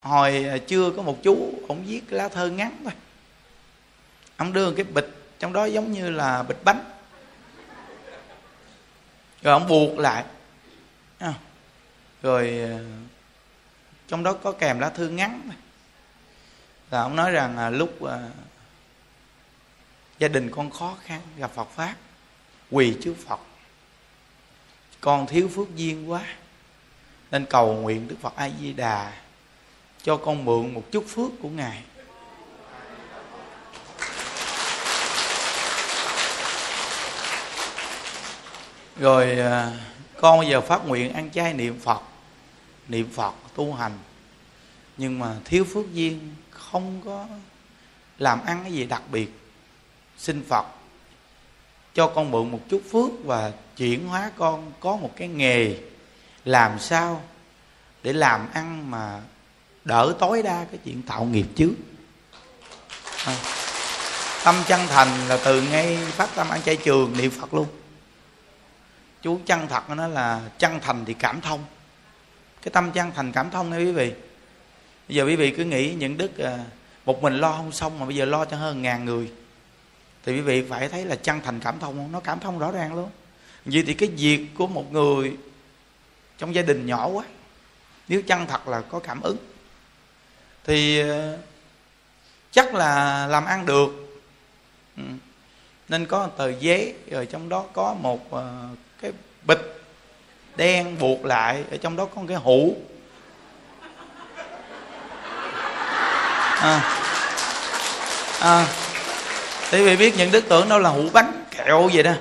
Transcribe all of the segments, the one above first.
hồi à, chưa có một chú ông viết lá thơ ngắn thôi. Ông đưa cái bịch trong đó giống như là bịch bánh. Rồi ông buộc lại. À, rồi à, trong đó có kèm lá thư ngắn là ông nói rằng à, lúc à, gia đình con khó khăn gặp Phật pháp quỳ trước Phật. Con thiếu phước duyên quá nên cầu nguyện Đức Phật A Di Đà cho con mượn một chút phước của ngài. Rồi à, con bây giờ phát nguyện ăn chay niệm phật niệm phật tu hành. Nhưng mà thiếu phước duyên, không có làm ăn cái gì đặc biệt. Xin phật cho con mượn một chút phước và chuyển hóa con có một cái nghề làm sao để làm ăn mà đỡ tối đa cái chuyện tạo nghiệp trước. À. tâm chân thành là từ ngay phát tâm ăn chay trường niệm phật luôn. Chú chân thật nó là chân thành thì cảm thông. Cái tâm chân thành cảm thông nghe quý vị. Bây giờ quý vị cứ nghĩ những đức à, một mình lo không xong mà bây giờ lo cho hơn ngàn người. Thì quý vị phải thấy là chân thành cảm thông không? Nó cảm thông rõ ràng luôn. Vì thì cái việc của một người trong gia đình nhỏ quá, nếu chân thật là có cảm ứng thì ờ, chắc là làm ăn được. Ừ. nên có tờ giấy rồi trong đó có một ờ, cái bịch đen buộc lại ở trong đó có một cái hũ. À, à, thì vì biết những đức tưởng đâu là hũ bánh kẹo vậy đó.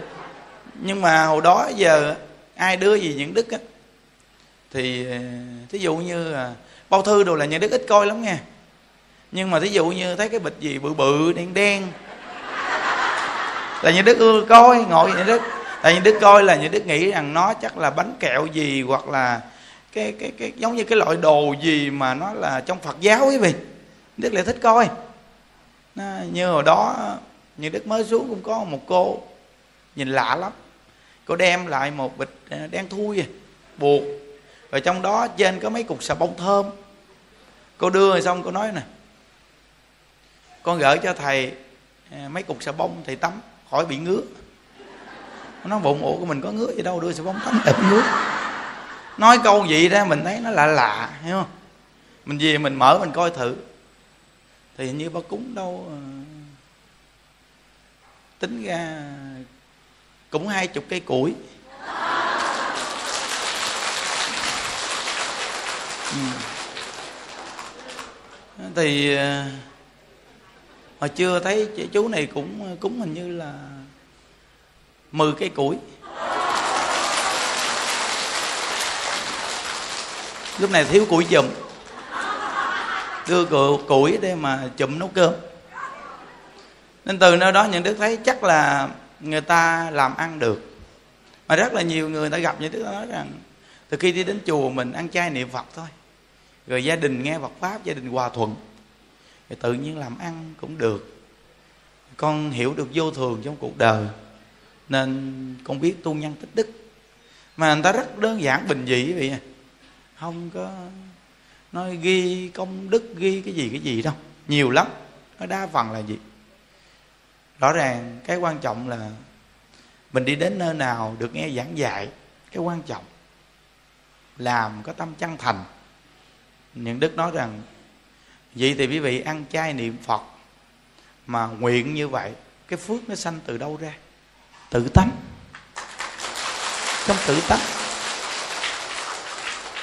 Nhưng mà hồi đó giờ ai đưa gì những đức á. Thì ờ, thí dụ như là bao thư đồ là nhà đức ít coi lắm nha. Nhưng mà thí dụ như thấy cái bịch gì bự bự đen đen. Là nhà đức ưa coi ngồi nhà đức. Tại nhà đức coi là nhà đức nghĩ rằng nó chắc là bánh kẹo gì hoặc là cái cái cái giống như cái loại đồ gì mà nó là trong phật giáo quý vị. Đức lại thích coi. Nó, như hồi đó nhà đức mới xuống cũng có một cô nhìn lạ lắm. Cô đem lại một bịch à, đen thui à, buộc và trong đó trên có mấy cục xà bông thơm. Cô đưa rồi xong cô nói nè, con gửi cho thầy à, mấy cục xà bông thầy tắm khỏi bị ngứa. Nó bụng ổ của mình có ngứa gì đâu, đưa xà bông tắm để ngứa. Nói câu gì ra mình thấy nó lạ lạ, hiểu không? Mình về mình mở mình coi thử. Thì hình như bà cúng đâu à, tính ra cũng hai chục cây củi. Thì mà hồi chưa thấy chú này cũng ờ, cúng hình như là 10 cây củi. Lúc này thiếu củi chùm đưa củi để mà chùm nấu cơm. Nên từ nơi đó những đức thấy chắc là người ta làm ăn được. Mà rất là nhiều người ta gặp những đức nói rằng, từ khi đi đến chùa mình ăn chay niệm phật thôi, rồi gia đình nghe Phật pháp, gia đình hòa thuận thì tự nhiên làm ăn cũng được. Con hiểu được vô thường trong cuộc đời, nên con biết tu nhân tích đức. Mà người ta rất đơn giản, bình dị vậy. Không có nói ghi công đức, ghi cái gì cái gì đâu. Nhiều lắm. Nó đa phần là gì rõ ràng cái quan trọng là mình đi đến nơi nào được nghe giảng dạy, cái quan trọng. Làm có tâm chân thành. Những đức nói rằng vậy thì quý vị ăn chay niệm phật mà nguyện như vậy, cái phước nó sanh từ đâu ra? Tự tánh. Trong tự tánh.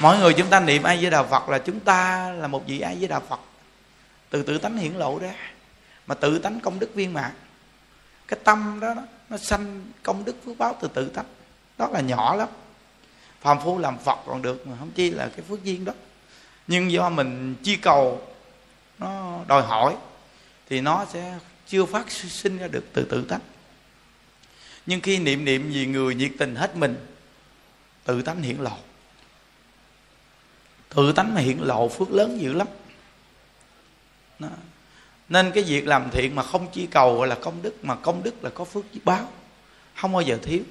Mỗi người chúng ta niệm ai với đạo phật là chúng ta là một vị ai với đạo phật. Từ tự tánh hiển lộ ra. Mà tự tánh công đức viên mãn. Cái tâm đó, nó sanh công đức phước báo từ tự tánh. Đó là nhỏ lắm. Phàm phu làm phật còn được mà không chi là cái phước duyên đó. Nhưng do mình chi cầu nó đòi hỏi thì nó sẽ chưa phát sinh ra được từ tự tánh. Nhưng khi niệm niệm vì người nhiệt tình hết mình, tự tánh hiển lộ. Tự tánh mà hiển lộ phước lớn dữ lắm. Đó. nên cái việc làm thiện mà không chi cầu gọi là công đức, mà công đức là có phước báo, không bao giờ thiếu.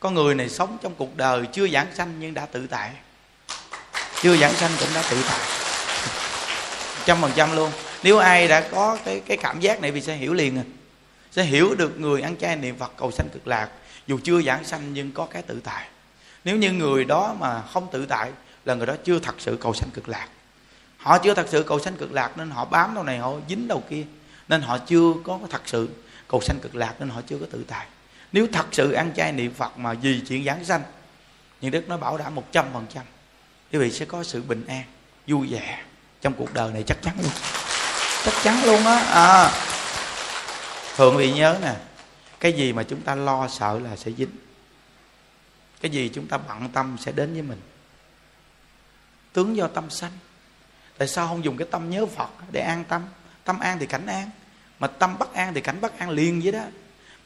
Con người này sống trong cuộc đời chưa giảng sanh nhưng đã tự tại. Chưa giảng sanh cũng đã tự tại trăm phần trăm luôn. Nếu ai đã có cái cái cảm giác này thì sẽ hiểu liền à. Sẽ hiểu được người ăn chay niệm phật cầu sanh cực lạc. Dù chưa giảng sanh nhưng có cái tự tại. Nếu như người đó mà không tự tại là người đó chưa thật sự cầu sanh cực lạc. Họ chưa thật sự cầu sanh cực lạc nên họ bám đầu này, họ dính đầu kia. Nên họ chưa có thật sự cầu sanh cực lạc nên họ chưa có tự tại. Nếu thật sự ăn chay niệm phật mà vì chuyện giảng sanh, những đức nó bảo đảm một trăm phần trăm. Quý vị sẽ có sự bình an, vui vẻ trong cuộc đời này chắc chắn luôn. Chắc chắn luôn á. À. thường bị vị nhớ nè, cái gì mà chúng ta lo sợ là sẽ dính. Cái gì chúng ta bận tâm sẽ đến với mình. Tướng do tâm sanh. Tại sao không dùng cái tâm nhớ phật để an tâm? Tâm an thì cảnh an, mà tâm bất an thì cảnh bất an liền với đó.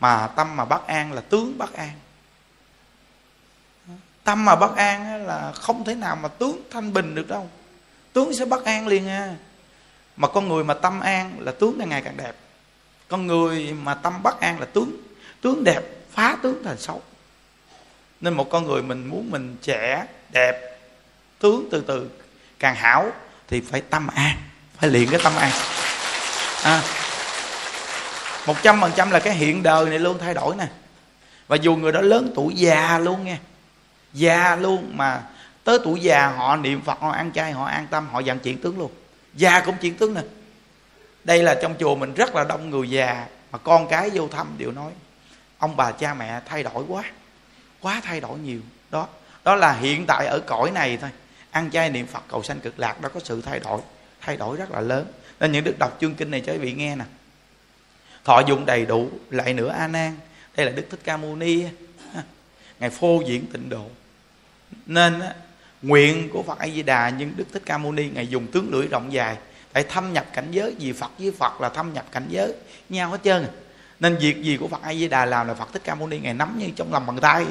Mà tâm mà bất an là tướng bất an. Tâm mà bất an là không thể nào mà tướng thanh bình được đâu tướng sẽ bất an liền à. Mà con người mà tâm an là tướng càng ngày càng đẹp. Con người mà tâm bất an là tướng. Tướng đẹp phá tướng thành xấu. Nên một con người mình muốn mình trẻ đẹp tướng từ từ càng hảo thì phải tâm an phải luyện cái tâm an. À, một trăm phần trăm là cái hiện đời này luôn thay đổi nè. Và dù người đó lớn tuổi già luôn nha. Già luôn mà tới tuổi già họ niệm phật, họ ăn chay, họ an tâm, họ dặn chuyển tướng luôn. Già cũng chuyển tướng nè đây là trong chùa mình rất là đông người già, mà con cái vô thăm đều nói, ông bà cha mẹ thay đổi quá quá thay đổi nhiều. Đó đó là hiện tại ở cõi này thôi. Ăn chay, niệm phật, cầu sanh cực lạc đó có sự thay đổi thay đổi rất là lớn. Nên những đức đọc chương kinh này cho quý vị nghe nè. Thọ dụng đầy đủ, lại nữa a nan, đây là đức thích ca mâu ni ngài phô diễn tịnh độ. Nên nguyện của phật a di đà nhưng đức thích ca mâu ni ngài dùng tướng lưỡi rộng dài tại thâm nhập cảnh giới, vì phật với phật là thâm nhập cảnh giới nhau hết trơn. Nên việc gì của phật a di đà làm là phật thích ca mâu ni ngài nắm như trong lòng bàn tay,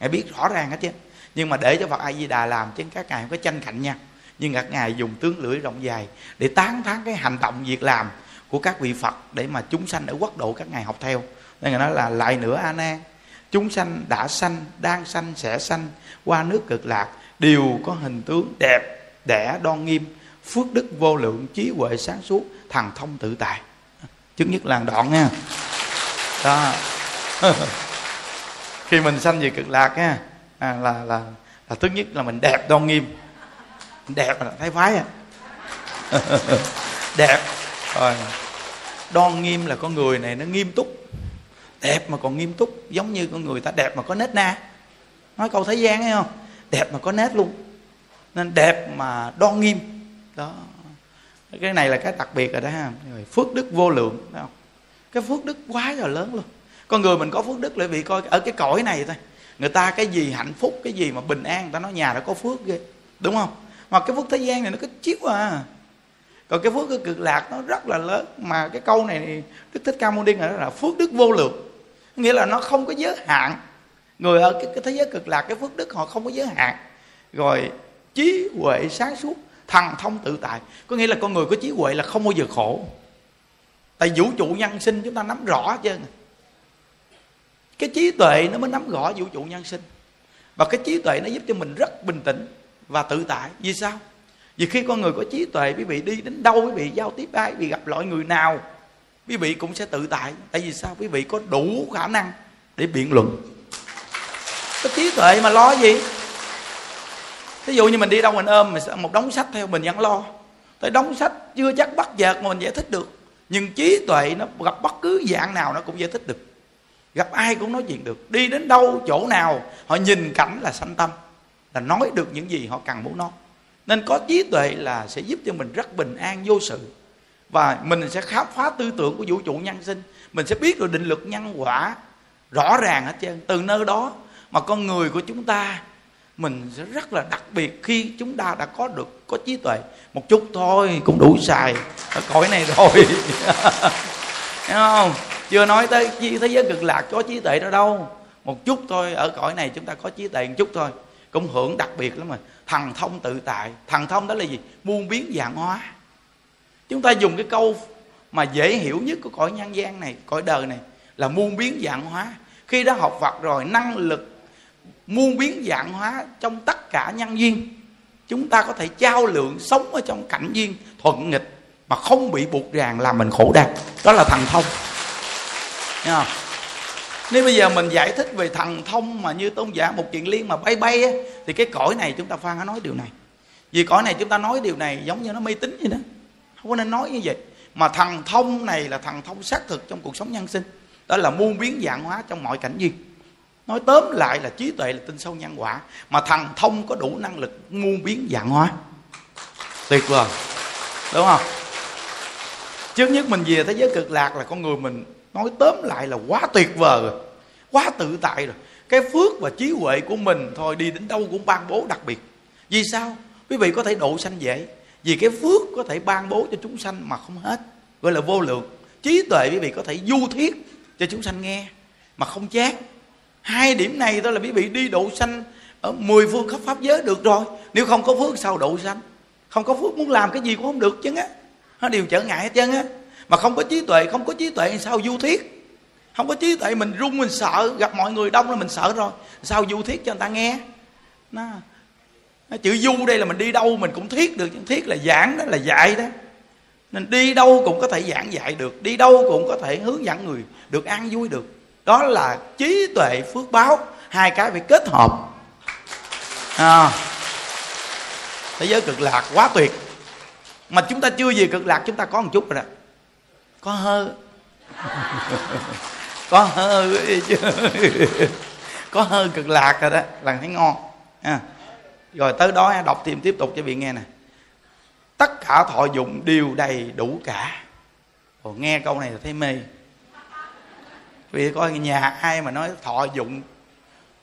ngài biết rõ ràng hết chứ nhưng mà để cho phật a di đà làm chứ các ngài không có tranh cạnh nhau. Nhưng các ngài dùng tướng lưỡi rộng dài để tán thán cái hành động việc làm của các vị phật để mà chúng sanh ở quốc độ các ngài học theo. Nên ngài nói là lại nữa a nan chúng sanh đã sanh, đang sanh, sẽ sanh, qua nước cực lạc đều có hình tướng đẹp đẻ đoan nghiêm phước đức vô lượng trí huệ sáng suốt thằng thông tự tại. Chứng nhất làng đoạn nha. Đó. Khi mình sanh về cực lạc nha à, là là là thứ nhất là mình đẹp đoan nghiêm. Đẹp là thấy phái à đẹp. Rồi. Đoan nghiêm là con người này nó nghiêm túc. Đẹp mà còn nghiêm túc giống như con người ta đẹp mà có nết na. Nói câu thế gian hay không? Đẹp mà có nét luôn. Nên đẹp mà đoan nghiêm. Đó. Cái này là cái đặc biệt rồi đó ha. Rồi phước đức vô lượng thấy không? Cái phước đức quá là lớn luôn. Con người mình có phước đức lại vì coi ở cái cõi này thôi. Người ta cái gì hạnh phúc, cái gì mà bình an, người ta nói nhà đã có phước ghê. Đúng không? Mà cái phước thế gian này nó cứ chiếu à. Còn cái phước cái cực lạc nó rất là lớn. Mà cái câu này đức thích ca mâu ni là phước đức vô lượng. Nghĩa là nó không có giới hạn người ở cái, cái thế giới cực lạc cái phước đức họ không có giới hạn. Rồi trí huệ sáng suốt thần thông tự tại. Có nghĩa là con người có trí huệ là không bao giờ khổ. Tại vũ trụ nhân sinh chúng ta nắm rõ chứ. Cái trí tuệ nó mới nắm rõ vũ trụ nhân sinh. Và cái trí tuệ nó giúp cho mình rất bình tĩnh và tự tại. Vì sao? Vì khi con người có trí tuệ quý vị đi đến đâu quý vị giao tiếp ai quý vị gặp loại người nào quý vị cũng sẽ tự tại. Tại vì sao? Quý vị có đủ khả năng để biện luận có trí tuệ mà lo gì? Ví dụ như mình đi đâu mình ôm một đống sách theo mình vẫn lo. Tới đống sách chưa chắc bắt vợt mà mình giải thích được. Nhưng trí tuệ nó gặp bất cứ dạng nào nó cũng giải thích được. Gặp ai cũng nói chuyện được. Đi đến đâu, chỗ nào, họ nhìn cảnh là sanh tâm. Là nói được những gì họ cần muốn nói. Nên có trí tuệ là sẽ giúp cho mình rất bình an vô sự. Và mình sẽ khám phá tư tưởng của vũ trụ nhân sinh. Mình sẽ biết được định luật nhân quả rõ ràng hết trơn. Từ nơi đó mà con người của chúng ta, mình sẽ rất là đặc biệt khi chúng ta đã có được, có trí tuệ. Một chút thôi, cũng đủ xài. Ở cõi này rồi. Không? Chưa nói tới thế giới cực lạc, có trí tuệ đó đâu. Một chút thôi, ở cõi này chúng ta có trí tuệ một chút thôi. Cũng hưởng đặc biệt lắm mà. Thần thông tự tại. Thần thông đó là gì? Muôn biến dạng hóa. Chúng ta dùng cái câu mà dễ hiểu nhất của cõi nhân gian này, cõi đời này, là muôn biến dạng hóa. Khi đã học Phật rồi, năng lực muôn biến dạng hóa trong tất cả nhân duyên. Chúng ta có thể trao lượng sống ở trong cảnh duyên thuận nghịch mà không bị buộc ràng làm mình khổ đau. Đó là thần thông. Nha. nếu bây giờ mình giải thích về thần thông mà như tôn giả một chuyện liên mà bay bay á, thì cái cõi này chúng ta phan nói điều này. Vì cõi này chúng ta nói điều này giống như nó mê tín vậy đó. Không có nên nói như vậy. Mà thần thông này là thần thông xác thực trong cuộc sống nhân sinh. Đó là muôn biến dạng hóa trong mọi cảnh duyên nói tóm lại là trí tuệ là tinh sâu nhân quả, mà thần thông có đủ năng lực muôn biến dạng hóa. Tuyệt vời. Đúng không? Trước nhất mình về thế giới cực lạc là con người mình, nói tóm lại là quá tuyệt vời rồi, quá tự tại rồi. Cái phước và trí huệ của mình thôi, đi đến đâu cũng ban bố đặc biệt. Vì sao? Quý vị có thể độ sanh dễ, vì cái phước có thể ban bố cho chúng sanh mà không hết, gọi là vô lượng. Trí tuệ quý vị có thể du thuyết cho chúng sanh nghe, mà không chát hai điểm này thôi là quý vị đi độ sanh ở mười phương khắp pháp giới được rồi. Nếu không có phước sao độ sanh? Không có phước muốn làm cái gì cũng không được chứ á. Nó đều trở ngại hết trơn á. Mà không có trí tuệ không có trí tuệ sao du thuyết? Không có trí tuệ mình run mình sợ gặp mọi người đông là mình sợ rồi. Sao du thuyết cho người ta nghe? Nó, nó chữ du đây là mình đi đâu mình cũng thiết được thiết là giảng đó là dạy đó. Nên đi đâu cũng có thể giảng dạy được đi đâu cũng có thể hướng dẫn người được an vui được đó là trí tuệ phước báo. Hai cái phải kết hợp. À, thế giới cực lạc quá tuyệt. Mà chúng ta chưa gì cực lạc chúng ta có một chút rồi đó. Có hơ. Có hơ có hơ cực lạc rồi đó. Là thấy ngon. À. rồi tới đó đọc thêm tiếp tục cho vị nghe nè. Tất cả thọ dụng đều đầy đủ cả. Ồ, nghe câu này là thấy mê vì coi nhà ai mà nói thọ dụng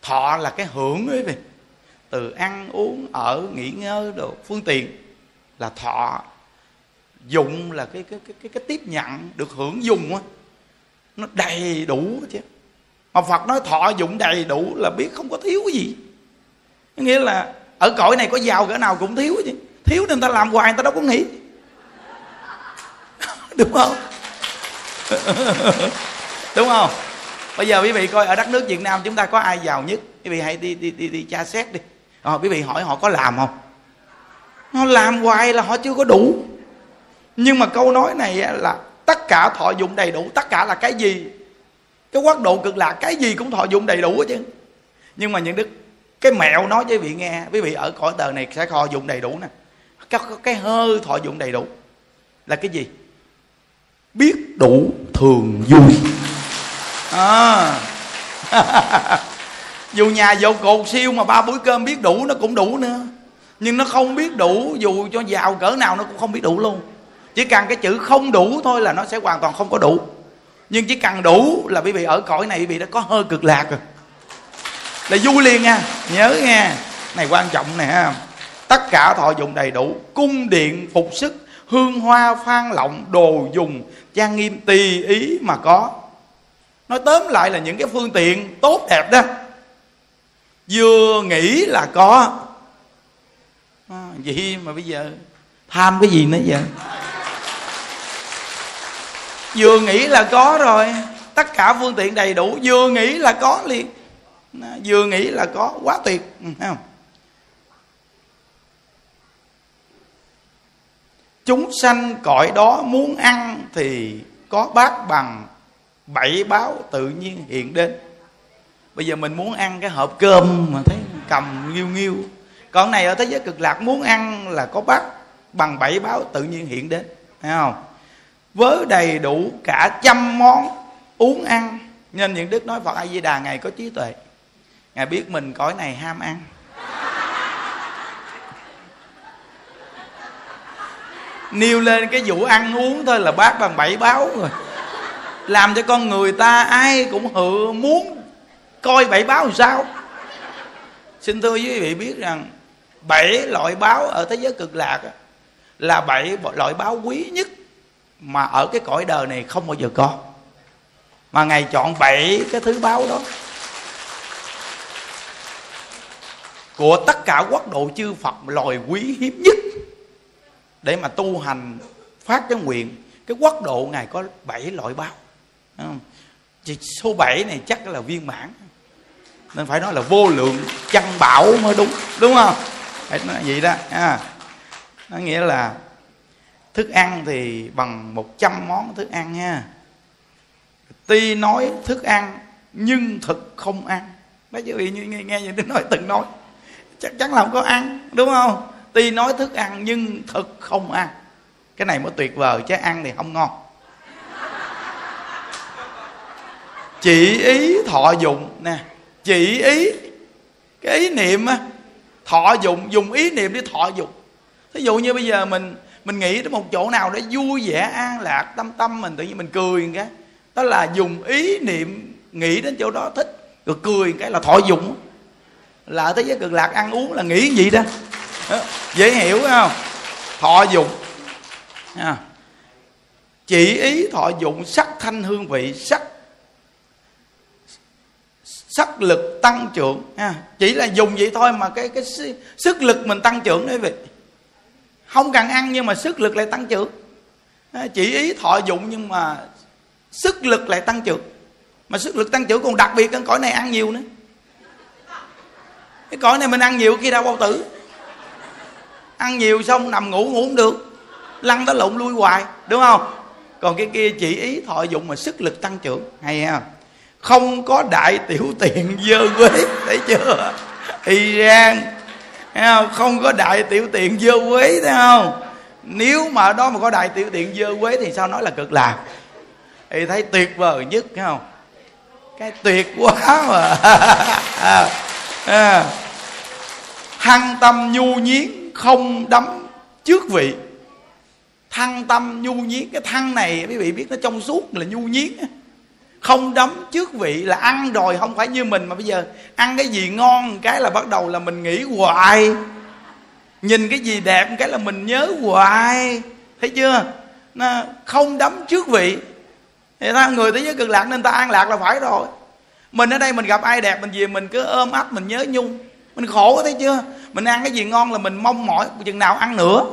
thọ là cái hưởng ấy vì từ ăn uống ở nghỉ ngơi đồ phương tiện là thọ. Dụng là cái cái cái cái, cái tiếp nhận được hưởng dùng á. Nó đầy đủ chứ. Mà Phật nói thọ dụng đầy đủ là biết không có thiếu cái gì. Nghĩa là ở cõi này có giàu cỡ nào cũng thiếu chứ. Thiếu nên ta làm hoài người ta đâu có nghĩ. Đúng không? đúng không? Bây giờ quý vị coi ở đất nước việt nam chúng ta có ai giàu nhất? Quý vị hãy đi đi đi, đi tra xét đi. À, quý vị hỏi họ có làm không? Nó làm hoài là họ chưa có đủ. Nhưng mà câu nói này là tất cả thọ dụng đầy đủ. Tất cả là cái gì? Cái quốc độ cực lạc cái gì cũng thọ dụng đầy đủ chứ. Nhưng mà những đức cái mẹo nói với vị nghe quý vị ở cõi tờ này sẽ thọ dụng đầy đủ nè. Cái, cái hơi thọ dụng đầy đủ là cái gì? Biết đủ thường vui à. dù nhà dầu cột siêu mà ba bữa cơm biết đủ nó cũng đủ nữa. Nhưng nó không biết đủ, dù cho giàu cỡ nào nó cũng không biết đủ luôn. Chỉ cần cái chữ không đủ thôi là nó sẽ hoàn toàn không có đủ. Nhưng chỉ cần đủ là quý vị ở cõi này quý vị đã có hơi cực lạc rồi. Là vui liền nha, nhớ nha này, quan trọng nè tất cả thọ dụng đầy đủ, cung điện phục sức, hương hoa phan lộng đồ dùng, trang nghiêm tùy ý mà có nói tóm lại là những cái phương tiện tốt đẹp đó vừa nghĩ là có. À, vậy mà bây giờ tham cái gì nữa giờ vừa nghĩ là có rồi tất cả phương tiện đầy đủ vừa nghĩ là có liền. À, vừa nghĩ là có quá tuyệt ừ, thấy không? Chúng sanh cõi đó muốn ăn thì có bát bằng bảy báo tự nhiên hiện đến. Bây giờ mình muốn ăn cái hộp cơm mà thấy cầm nghiêu nghiêu. Còn này ở thế giới cực lạc muốn ăn là có bát bằng bảy báo tự nhiên hiện đến, thấy không? Với đầy đủ cả trăm món uống ăn, nên những đức nói phật a di đà ngài có trí tuệ. Ngài biết mình cõi này ham ăn. Nêu lên cái vụ ăn uống thôi là bác bằng bảy báo rồi làm cho con người ta ai cũng hự muốn coi bảy báo làm sao. Xin thưa quý vị biết rằng bảy loại báo ở thế giới cực lạc là bảy loại báo quý nhất mà ở cái cõi đời này không bao giờ có. Mà ngài chọn bảy cái thứ báo đó của tất cả quốc độ chư Phật loài quý hiếm nhất để mà tu hành phát cái nguyện. Cái quốc độ ngài có bảy loại báo. Chỉ số 7 này chắc là viên mãn. Nên phải nói là vô lượng chăn bảo mới đúng đúng không? Nó vậy đó à. nó nghĩa là thức ăn thì bằng 100 món thức ăn nha tuy nói thức ăn nhưng thực không ăn. Đó chứ vị như nghe, nghe những đứa nói từng nói. Chắc chắn là không có ăn đúng không? Tuy nói thức ăn nhưng thực không ăn. Cái này mới tuyệt vời chứ ăn thì không ngon. Chỉ ý thọ dụng. Nè, chỉ ý. Cái ý niệm á, thọ dụng, dùng ý niệm để thọ dụng. Ví dụ như bây giờ mình mình nghĩ đến một chỗ nào để vui vẻ, an lạc, tâm tâm, mình tự nhiên mình cười cái. Đó là dùng ý niệm, nghĩ đến chỗ đó, thích. Rồi cười cái là thọ dụng. Là thế giới cực lạc ăn uống là nghĩ gì đó. Dễ hiểu không? Thọ dụng. À. chỉ ý thọ dụng, sắc thanh hương vị, sắc sức lực tăng trưởng. Ha. chỉ là dùng vậy thôi mà cái cái sức lực mình tăng trưởng đấy vị không cần ăn nhưng mà sức lực lại tăng trưởng. Chỉ ý thọ dụng nhưng mà sức lực lại tăng trưởng. Mà sức lực tăng trưởng còn đặc biệt cái cõi này ăn nhiều nữa. Cái cõi này mình ăn nhiều khi đau bao tử. Ăn nhiều xong nằm ngủ ngủ không được. Lăn tới lộn lui hoài, đúng không? Còn cái kia chỉ ý thọ dụng mà sức lực tăng trưởng. Hay ha không có đại tiểu tiện dơ quế thấy chưa? Iran không? Có đại tiểu tiện dơ quế thấy không? Nếu mà ở đó mà có đại tiểu tiện dơ quế thì sao nói là cực lạc? Thì thấy tuyệt vời nhất thấy không? Cái tuyệt quá mà. À, à. hăng tâm nhu nhiến không đắm trước vị. Thăng tâm nhu nhiến cái thăng này quý vị biết nó trong suốt là nhu nhiến không đấm trước vị là ăn rồi không phải như mình mà bây giờ ăn cái gì ngon, cái là bắt đầu là mình nghĩ hoài. Nhìn cái gì đẹp, cái là mình nhớ hoài. Thấy chưa? Nó không đấm trước vị. Thì ta, người thế giới cực lạc nên ta an lạc là phải rồi. Mình ở đây mình gặp ai đẹp, mình về mình cứ ôm ấp, mình nhớ nhung. Mình khổ thấy chưa? Mình ăn cái gì ngon là mình mong mỏi, chừng nào ăn nữa.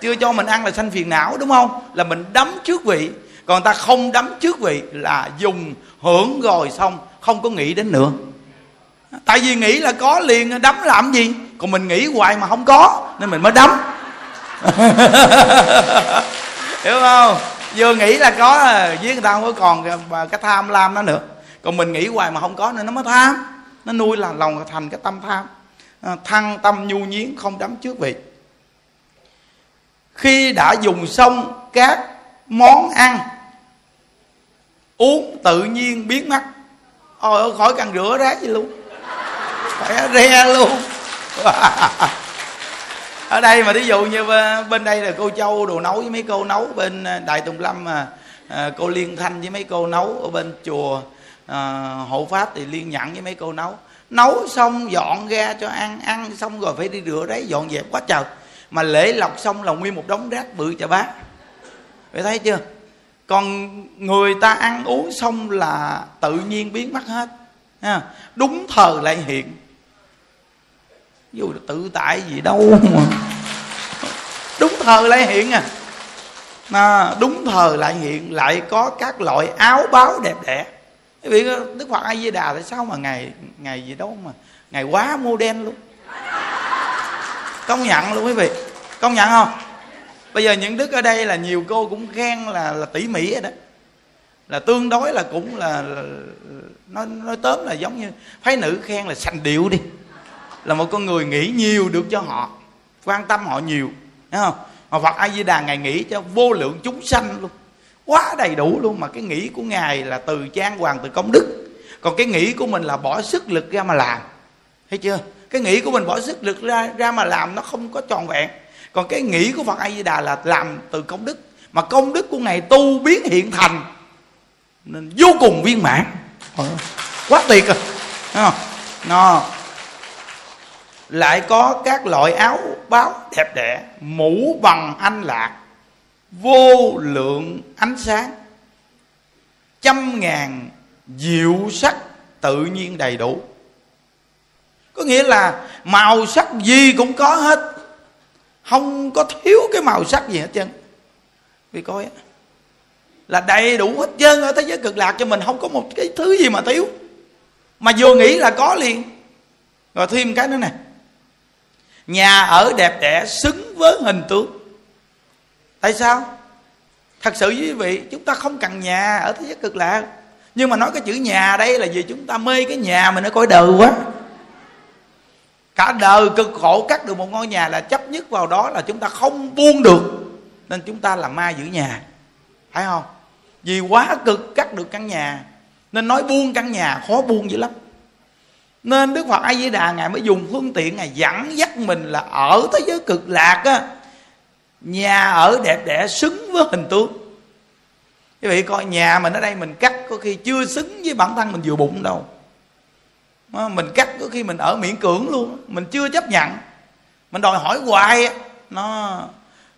Chưa cho mình ăn là sanh phiền não, đúng không? Là mình đấm trước vị còn ta không đấm trước vị là dùng hưởng rồi xong, không có nghĩ đến nữa. Tại vì nghĩ là có liền đấm làm gì? Còn mình nghĩ hoài mà không có, nên mình mới đấm hiểu không? Vừa nghĩ là có à, với người ta không có còn cái à, tham lam nó nữa. Còn mình nghĩ hoài mà không có nên nó mới tham. Nó nuôi là lòng thành cái tâm tham. À, thăng tâm nhu nhiến không đấm trước vị. Khi đã dùng xong các món ăn uống tự nhiên biến mất ôi khỏi cần rửa rác gì luôn. Phải re luôn. Ở đây mà ví dụ như ờ, bên đây là cô châu đồ nấu với mấy cô nấu bên ờ, đại tùng lâm mà ờ, cô liên thanh với mấy cô nấu ở bên chùa à, hộ pháp thì liên nhận với mấy cô nấu. Nấu xong dọn ra cho ăn ăn xong rồi phải đi rửa đấy dọn dẹp quá trời. Mà lễ lọc xong là nguyên một đống rác bự cho bác. Phải thấy chưa? Còn người ta ăn uống xong là tự nhiên biến mất hết. Ha. đúng thời lại hiện. Dù là tự tại gì đâu mà. Đúng thời lại hiện à. À, đúng thời lại hiện lại có các loại áo báo đẹp đẽ. Quý vị đức phật a di đà tại sao mà ngày ngày gì đâu mà ngày quá modern luôn. Công nhận luôn quý vị. Công nhận không? Bây giờ những đức ở đây là nhiều cô cũng khen là là tỉ mỉ rồi đó. Là tương đối là cũng là, là nói nói tóm là giống như phái nữ khen là sành điệu đi. Là một con người nghĩ nhiều được cho họ quan tâm họ nhiều thấy không? Mà phật a di đà ngài nghĩ cho vô lượng chúng sanh luôn. Quá đầy đủ luôn mà cái nghĩ của ngài là từ trang hoàng từ công đức. Còn cái nghĩ của mình là bỏ sức lực ra mà làm thấy chưa? Cái nghĩ của mình bỏ sức lực ra ra mà làm nó không có tròn vẹn còn cái nghĩ của phật a di đà là làm từ công đức. Mà công đức của ngài tu biến hiện thành nên vô cùng viên mãn. Ờ, quá tuyệt à. Nó lại có các loại áo báo đẹp đẽ, mũ bằng anh lạc, vô lượng ánh sáng, trăm ngàn diệu sắc tự nhiên đầy đủ. Có nghĩa là màu sắc gì cũng có hết không có thiếu cái màu sắc gì hết trơn. Vì coi là đầy đủ hết trơn ở thế giới cực lạc cho mình, không có một cái thứ gì mà thiếu. Mà vừa nghĩ là có liền. Rồi thêm cái nữa nè. Nhà ở đẹp đẽ, xứng với hình tướng. Tại sao? Thật sự quý vị, chúng ta không cần nhà ở thế giới cực lạc. Nhưng mà nói cái chữ nhà đây là vì chúng ta mê cái nhà mình nó coi đời quá cả đời cực khổ cắt được một ngôi nhà là chấp nhất vào đó là chúng ta không buông được. Nên chúng ta là ma giữ nhà. Phải không? Vì quá cực cắt được căn nhà, nên nói buông căn nhà khó buông dữ lắm. Nên đức phật a di đà ngài mới dùng phương tiện ngài dẫn dắt mình là ở thế giới cực lạc á. Nhà ở đẹp đẽ, xứng với hình tướng. Quý vị coi nhà mình ở đây mình cắt có khi chưa xứng với bản thân mình vừa bụng đâu mình cắt có khi mình ở miễn cưỡng luôn. Mình chưa chấp nhận. Mình đòi hỏi hoài nó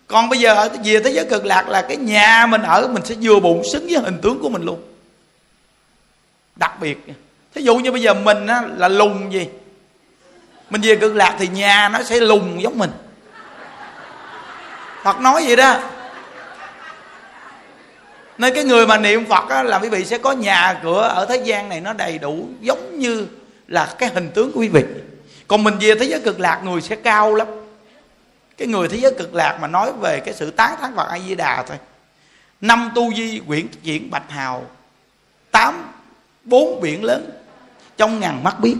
còn bây giờ ở về thế giới cực lạc là cái nhà mình ở mình sẽ vừa bụng xứng với hình tướng của mình luôn. Đặc biệt. Thí dụ như bây giờ mình á, là lùng gì? Mình về cực lạc thì nhà nó sẽ lùng giống mình. Phật nói vậy đó. Nên cái người mà niệm Phật á, là quý vị sẽ có nhà cửa ở thế gian này nó đầy đủ giống như là cái hình tướng của quý vị. Còn mình về thế giới cực lạc, người sẽ cao lắm. Cái người thế giới cực lạc mà nói về cái sự tán thán Phật A Di Đà thôi. Năm tu di quyển chuyển bạch hào, tám, bốn biển lớn, trong ngàn mắt biết.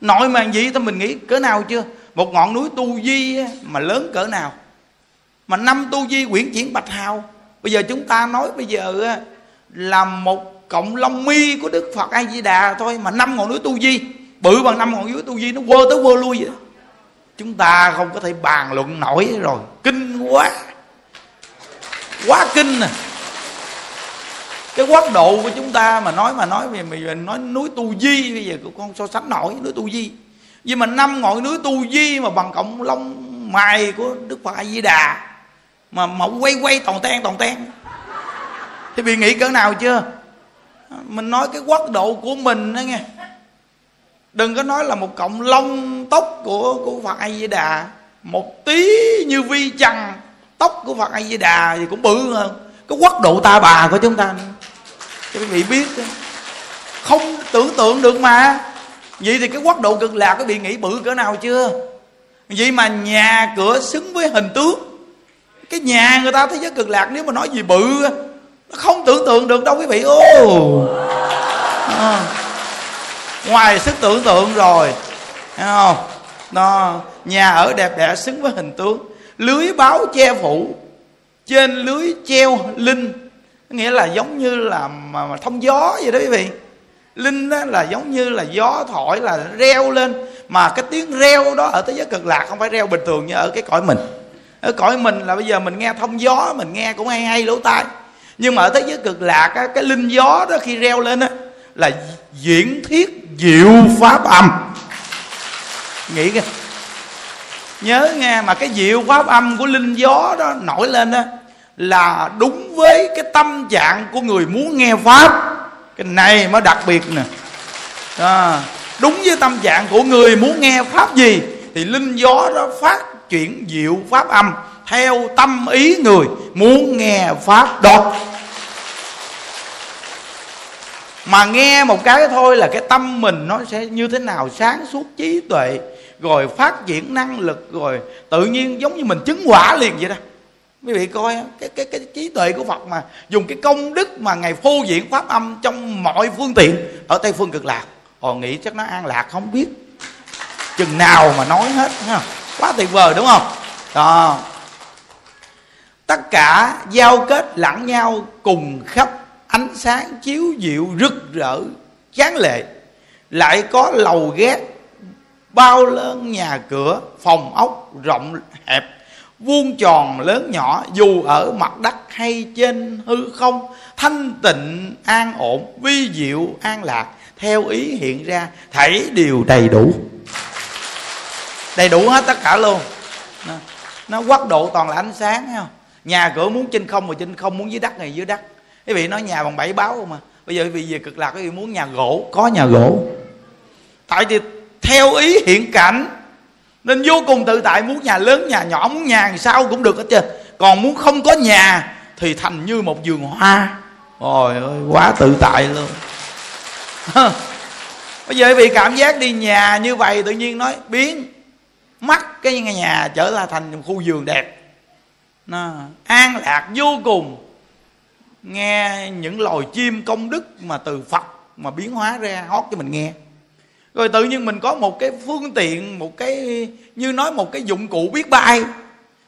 Nội màn gì thì mình nghĩ, cỡ nào chưa? Một ngọn núi tu di mà lớn cỡ nào? Mà năm tu di quyển chuyển bạch hào, bây giờ chúng ta nói bây giờ là một cộng long mi của đức phật a di đà thôi, mà năm ngọn núi tu di bự bằng năm ngọn núi tu di nó quơ tới quơ lui vậy chúng ta không có thể bàn luận nổi rồi. Kinh quá. Quá kinh nè cái quốc độ của chúng ta mà nói mà nói về mình nói núi tu di bây giờ cũng không so sánh nổi, núi tu di. Nhưng mà năm ngọn núi tu di mà bằng cộng long mài của đức phật a di đà mà mà quay quay toàn ten toàn ten. Thì bị nghĩ cỡ nào chưa? Mình nói cái quốc độ của mình đó nghe đừng có nói là một cộng lông tóc của của phật a di đà một tí như vi chằng tóc của phật a di đà thì cũng bự hơn. Cái quốc độ ta bà của chúng ta cho quý vị biết không tưởng tượng được mà. Vậy thì cái quốc độ cực lạc có bị nghĩ bự cỡ nào chưa? Vậy mà nhà cửa xứng với hình tướng. Cái nhà người ta thế giới cực lạc nếu mà nói gì bự nó không tưởng tượng được đâu quý vị. Ô! À, ngoài sức tưởng tượng rồi. Thấy không? Nó nhà ở đẹp đẽ xứng với hình tướng. Lưới báo che phủ. Trên lưới treo linh. Nghĩa là giống như là mà, mà thông gió vậy đó quý vị. Linh đó là giống như là gió thổi là reo lên. Mà cái tiếng reo đó ở thế giới cực lạc không phải reo bình thường như ở cái cõi mình. Ở cõi mình là bây giờ mình nghe thông gió mình nghe cũng hay hay lỗ tai. Nhưng mà ở thế giới cực lạc á, cái linh gió đó khi reo lên á là diễn thiết diệu pháp âm. Nghĩ kìa. Nhớ nghe mà cái diệu pháp âm của linh gió đó nổi lên đó là đúng với cái tâm trạng của người muốn nghe pháp. Cái này mới đặc biệt nè. À, đúng với tâm trạng của người muốn nghe pháp gì? Thì linh gió đó phát chuyển diệu pháp âm theo tâm ý người muốn nghe pháp đó mà nghe một cái thôi là cái tâm mình nó sẽ như thế nào, sáng suốt, trí tuệ, rồi phát triển năng lực, rồi tự nhiên giống như mình chứng quả liền vậy đó. Quý vị coi, cái cái cái trí tuệ của Phật mà dùng cái công đức mà ngài phô diễn pháp âm trong mọi phương tiện, ở tây phương cực lạc. Họ nghĩ chắc nó an lạc, không biết chừng nào mà nói hết, ha. Quá tuyệt vời, đúng không? Đó. Tất cả giao kết lẫn nhau cùng khắp ánh sáng chiếu diệu rực rỡ chán lệ. Lại có lầu ghét bao lớn nhà cửa phòng ốc rộng hẹp. Vuông tròn lớn nhỏ dù ở mặt đất hay trên hư không thanh tịnh an ổn vi diệu an lạc. Theo ý hiện ra thảy đều đầy đủ. Đầy đủ hết tất cả luôn. Nó, quắc độ toàn là ánh sáng thấy không? Nhà cửa muốn trên không mà trên không muốn dưới đất này dưới đất quý vị nói nhà bằng bảy báo mà bây giờ quý vị về cực lạc quý vị muốn nhà gỗ, có nhà gỗ. Tại vì theo ý hiện cảnh, nên vô cùng tự tại, muốn nhà lớn, nhà nhỏ, muốn nhà sao cũng được hết trơn còn muốn không có nhà, thì thành như một vườn hoa. Ôi ơi, quá tự tại luôn. Bây giờ bị cảm giác đi nhà như vậy, tự nhiên nói biến mắt cái nhà trở thành một khu vườn đẹp. Nó an lạc vô cùng nghe những loài chim công đức mà từ phật mà biến hóa ra, hót cho mình nghe. Rồi tự nhiên mình có một cái phương tiện, một cái, như nói một cái dụng cụ biết bay.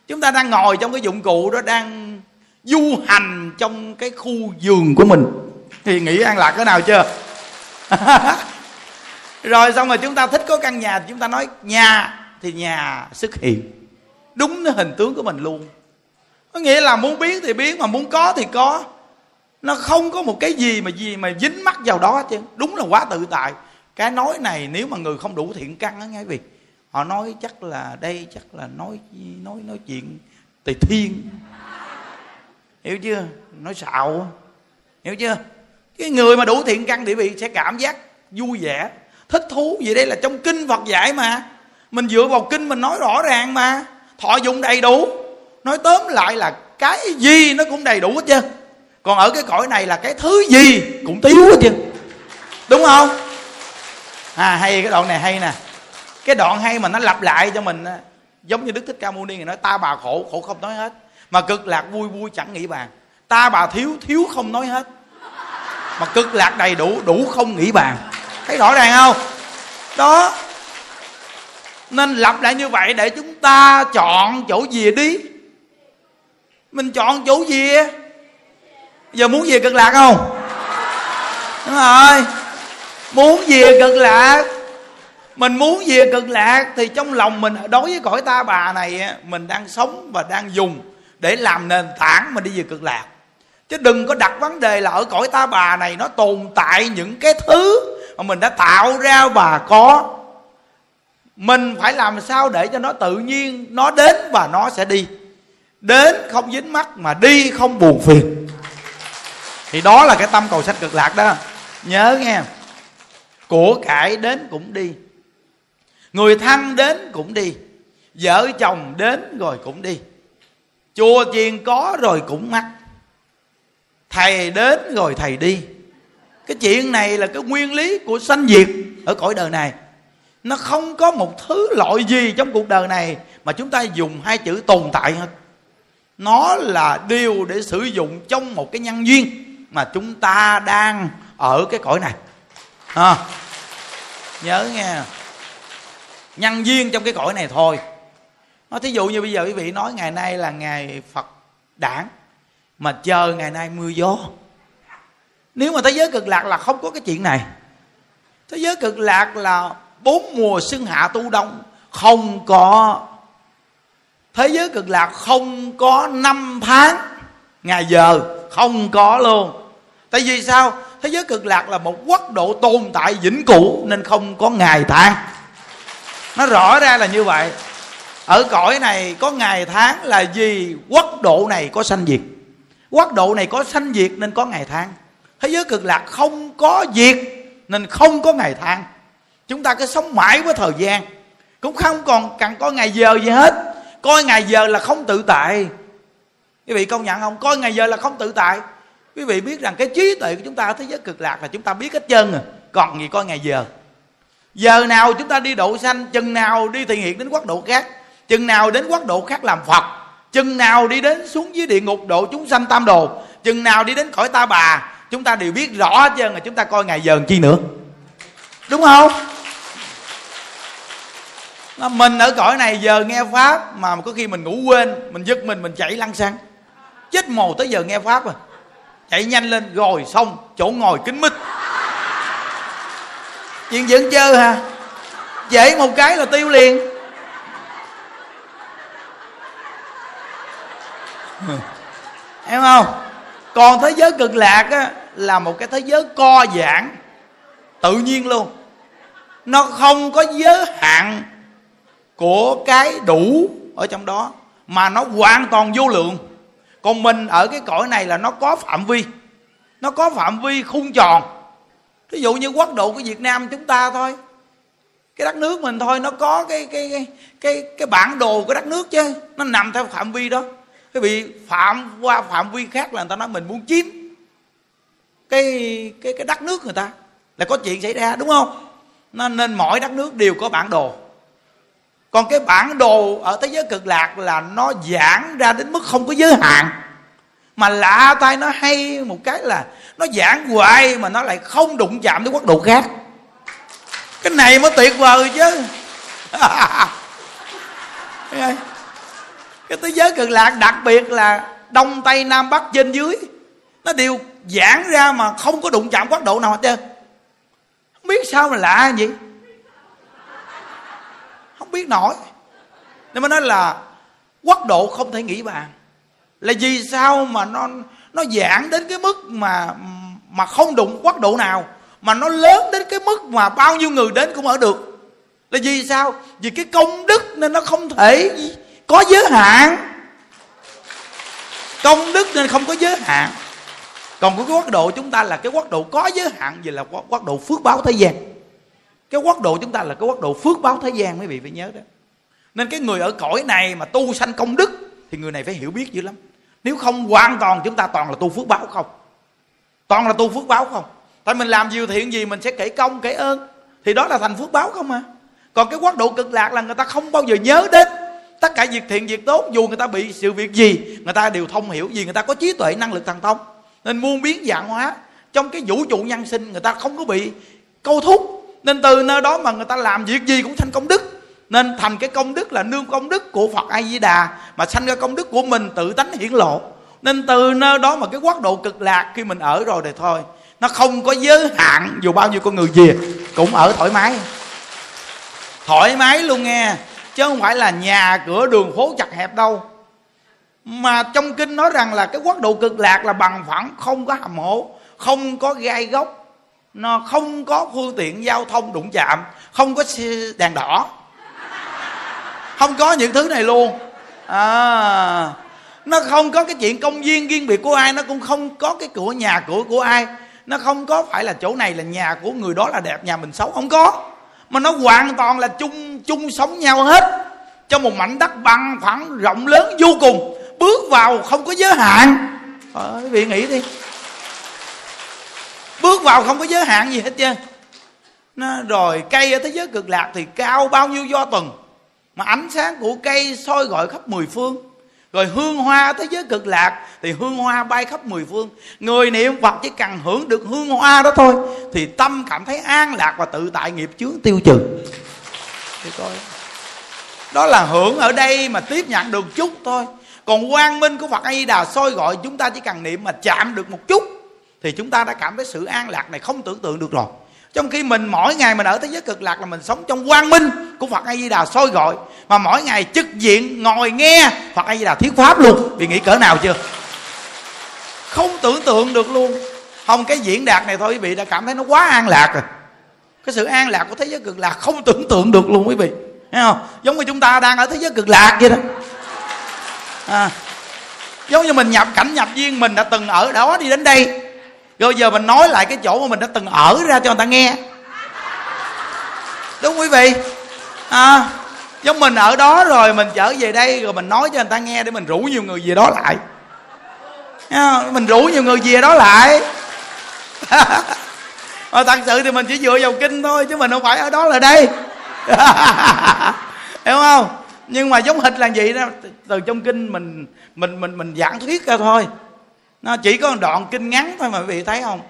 Chúng ta đang ngồi trong cái dụng cụ đó, đang du hành trong cái khu vườn của mình. Thì nghĩ an lạc thế nào chưa? Rồi xong rồi chúng ta thích có căn nhà chúng ta nói nhà thì nhà xuất hiện. Đúng cái hình tướng của mình luôn. Có nghĩa là muốn biến thì biến mà muốn có thì có nó không có một cái gì mà gì mà dính mắc vào đó chứ. Đúng là quá tự tại. Cái nói này nếu mà người không đủ thiện căn á, nghe vì họ nói chắc là đây, chắc là nói nói nói chuyện tề thiên. Hiểu chưa? Nói xạo. Hiểu chưa? Cái người mà đủ thiện căn địa vị sẽ cảm giác vui vẻ, thích thú. Vì đây là trong kinh phật dạy mà. Mình dựa vào kinh mình nói rõ ràng mà. Thọ dụng đầy đủ. Nói tóm lại là cái gì nó cũng đầy đủ hết trơn còn ở cái cõi này là cái thứ gì cũng thiếu hết chứ. Đúng không? À hay cái đoạn này hay nè. Cái đoạn hay mà nó lặp lại cho mình giống như đức thích ca mâu ni người nói, ta bà khổ khổ không nói hết. Mà cực lạc vui vui chẳng nghĩ bàn. Ta bà thiếu thiếu không nói hết. Mà cực lạc đầy đủ đủ không nghĩ bàn. Thấy rõ ràng không? Đó. Nên lặp lại như vậy để chúng ta chọn chỗ gì đi? Mình chọn chỗ gì? Giờ muốn về cực lạc không? Đúng rồi. Muốn về cực lạc. Mình muốn về cực lạc thì trong lòng mình, đối với cõi ta bà này mình đang sống và đang dùng để làm nền tảng mà đi về cực lạc. Chứ đừng có đặt vấn đề là ở cõi ta bà này nó tồn tại những cái thứ mà mình đã tạo ra và có. Mình phải làm sao để cho nó tự nhiên, nó đến và nó sẽ đi. Đến không dính mắt mà đi không buồn phiền thì đó là cái tâm cầu sanh cực lạc đó. Nhớ nghe. Của cải đến cũng đi. Người thân đến cũng đi. Vợ chồng đến rồi cũng đi. Chùa chiền có rồi cũng mắc. Thầy đến rồi thầy đi. Cái chuyện này là cái nguyên lý của sanh diệt ở cõi đời này. Nó không có một thứ loại gì trong cuộc đời này mà chúng ta dùng hai chữ tồn tại hết. Nó là điều để sử dụng trong một cái nhân duyên mà chúng ta đang ở cái cõi này. À, nhớ nghe. Nhân duyên trong cái cõi này thôi. Nó thí dụ như bây giờ quý vị nói ngày nay là ngày phật đản mà chờ ngày nay mưa gió. Nếu mà thế giới cực lạc là không có cái chuyện này. Thế giới cực lạc là bốn mùa xuân hạ tu đông không có. Thế giới cực lạc không có năm tháng ngày giờ không có luôn. Tại vì sao? Thế giới cực lạc là một quốc độ tồn tại vĩnh cửu nên không có ngày tháng. Nó rõ ra là như vậy. Ở cõi này có ngày tháng là gì quốc độ này có sanh diệt. Quốc độ này có sanh diệt nên có ngày tháng. Thế giới cực lạc không có diệt nên không có ngày tháng. Chúng ta cứ sống mãi với thời gian. Cũng không còn cần có ngày giờ gì hết. Coi ngày giờ là không tự tại quý vị công nhận không? Coi ngày giờ là không tự tại. Quý vị biết rằng cái trí tuệ của chúng ta ở thế giới cực lạc là chúng ta biết hết trơn rồi còn gì coi ngày giờ? Giờ nào chúng ta đi độ sanh, chừng nào đi thiện hiện đến quốc độ khác, chừng nào đến quốc độ khác làm phật, chừng nào đi đến xuống dưới địa ngục độ chúng sanh tam đồ, chừng nào đi đến cõi ta bà, chúng ta đều biết rõ hết trơn là chúng ta coi ngày giờ chi nữa? Đúng không? Mình ở cõi này giờ nghe pháp mà có khi mình ngủ quên, mình giật mình mình chạy lăn xăng chết mồ tới giờ nghe pháp rồi chạy nhanh lên rồi xong chỗ ngồi kính mít. Chuyện vẫn chơi ha dễ một cái là tiêu liền. Em không? Còn thế giới cực lạc á, là một cái thế giới co giãn tự nhiên luôn. Nó không có giới hạn của cái đủ ở trong đó mà nó hoàn toàn vô lượng còn mình ở cái cõi này là nó có phạm vi. Nó có phạm vi khung tròn. Ví dụ như quốc độ của việt nam chúng ta thôi. Cái đất nước mình thôi nó có cái cái cái cái, cái bản đồ của đất nước chứ. Nó nằm theo phạm vi đó. Cái bị phạm qua phạm vi khác là người ta nói mình muốn chiếm cái cái cái đất nước người ta. Là có chuyện xảy ra đúng không? Nên, nên mỗi đất nước đều có bản đồ còn cái bản đồ ở thế giới cực lạc là nó giãn ra đến mức không có giới hạn. Mà lạ tay nó hay một cái là nó giãn hoài mà nó lại không đụng chạm đến quốc độ khác. Cái này mới tuyệt vời chứ. Cái thế giới cực lạc đặc biệt là đông, tây, nam, bắc, trên dưới. Nó đều giãn ra mà không có đụng chạm quốc độ nào hết trơn. Không biết sao mà lạ vậy? Không biết nổi. Nên mới nói là quốc độ không thể nghĩ bàn. Là vì sao mà nó nó giãn đến cái mức mà mà không đụng quốc độ nào, mà nó lớn đến cái mức mà bao nhiêu người đến cũng ở được. Là vì sao? Vì cái công đức nên nó không thể có giới hạn. Công đức nên không có giới hạn. Còn cái quốc độ chúng ta là cái quốc độ có giới hạn gì là quốc độ phước báo thế gian cái quốc độ chúng ta là cái quốc độ phước báo thế gian, mấy vị phải nhớ đó. Nên cái người ở cõi này mà tu sanh công đức, thì người này phải hiểu biết dữ lắm. Nếu không, hoàn toàn chúng ta toàn là tu phước báo không. Toàn là tu phước báo không. Tại mình làm nhiều thiện gì mình sẽ kể công, kể ơn. Thì đó là thành phước báo không mà còn cái quốc độ cực lạc là người ta không bao giờ nhớ đến tất cả việc thiện, việc tốt. Dù người ta bị sự việc gì, người ta đều thông hiểu gì người ta có trí tuệ, năng lực thần thông. Nên muôn biến dạng hóa. Trong cái vũ trụ nhân sinh, người ta không có bị câu thúc nên từ nơi đó mà người ta làm việc gì cũng thành công đức. Nên thành cái công đức là nương công đức của phật a di đà mà sanh ra công đức của mình tự tánh hiển lộ. Nên từ nơi đó mà cái quốc độ cực lạc khi mình ở rồi thì thôi, nó không có giới hạn dù bao nhiêu con người về, cũng ở thoải mái. Thoải mái luôn nghe, chứ không phải là nhà cửa đường phố chặt hẹp đâu. Mà trong kinh nói rằng là cái quốc độ cực lạc là bằng phẳng, không có hầm hố không có gai gốc nó không có phương tiện giao thông đụng chạm không có đèn đỏ. Không có những thứ này luôn. À nó không có cái chuyện công viên riêng biệt của ai nó cũng không có cái cửa nhà cửa của ai. Nó không có phải là chỗ này là nhà của người đó là đẹp nhà mình xấu không có. Mà nó hoàn toàn là chung chung sống nhau hết. Trong một mảnh đất bằng phẳng rộng lớn vô cùng. Bước vào không có giới hạn. Ờ, quý vị nghĩ đi bước vào không có giới hạn gì hết trơn. Nó rồi cây ở thế giới cực lạc thì cao bao nhiêu do tuần. Mà ánh sáng của cây soi gọi khắp mười phương. Rồi hương hoa thế giới cực lạc thì hương hoa bay khắp mười phương. Người niệm phật chỉ cần hưởng được hương hoa đó thôi thì tâm cảm thấy an lạc và tự tại nghiệp chướng tiêu trừ. Thì coi. Đó là hưởng ở đây mà tiếp nhận được chút thôi. Còn quang minh của phật a di đà soi gọi, chúng ta chỉ cần niệm mà chạm được một chút thì chúng ta đã cảm thấy sự an lạc này không tưởng tượng được rồi. Trong khi mình mỗi ngày mình ở thế giới cực lạc là mình sống trong quang minh của phật a di đà soi gọi mà mỗi ngày trực diện ngồi nghe phật a di đà thuyết pháp luôn. Vì nghĩ cỡ nào chưa? Không tưởng tượng được luôn. Không cái diễn đạt này thôi quý vị đã cảm thấy nó quá an lạc rồi. Cái sự an lạc của thế giới cực lạc không tưởng tượng được luôn quý vị. Thấy không? Giống như chúng ta đang ở thế giới cực lạc vậy đó. À, giống như mình nhập cảnh nhập viên mình đã từng ở đó đi đến đây rồi giờ mình nói lại cái chỗ mà mình đã từng ở ra cho người ta nghe. Đúng quý vị? À, giống mình ở đó rồi mình trở về đây rồi mình nói cho người ta nghe để mình rủ nhiều người về đó lại. À, mình rủ nhiều người về đó lại. Mà thật sự thì mình chỉ dựa vào kinh thôi chứ mình không phải ở đó là đây. Hiểu không? Nhưng mà giống hệt là vậy đó từ trong kinh mình mình mình mình giảng thuyết ra thôi nó chỉ có một đoạn kinh ngắn thôi mà quý vị thấy không?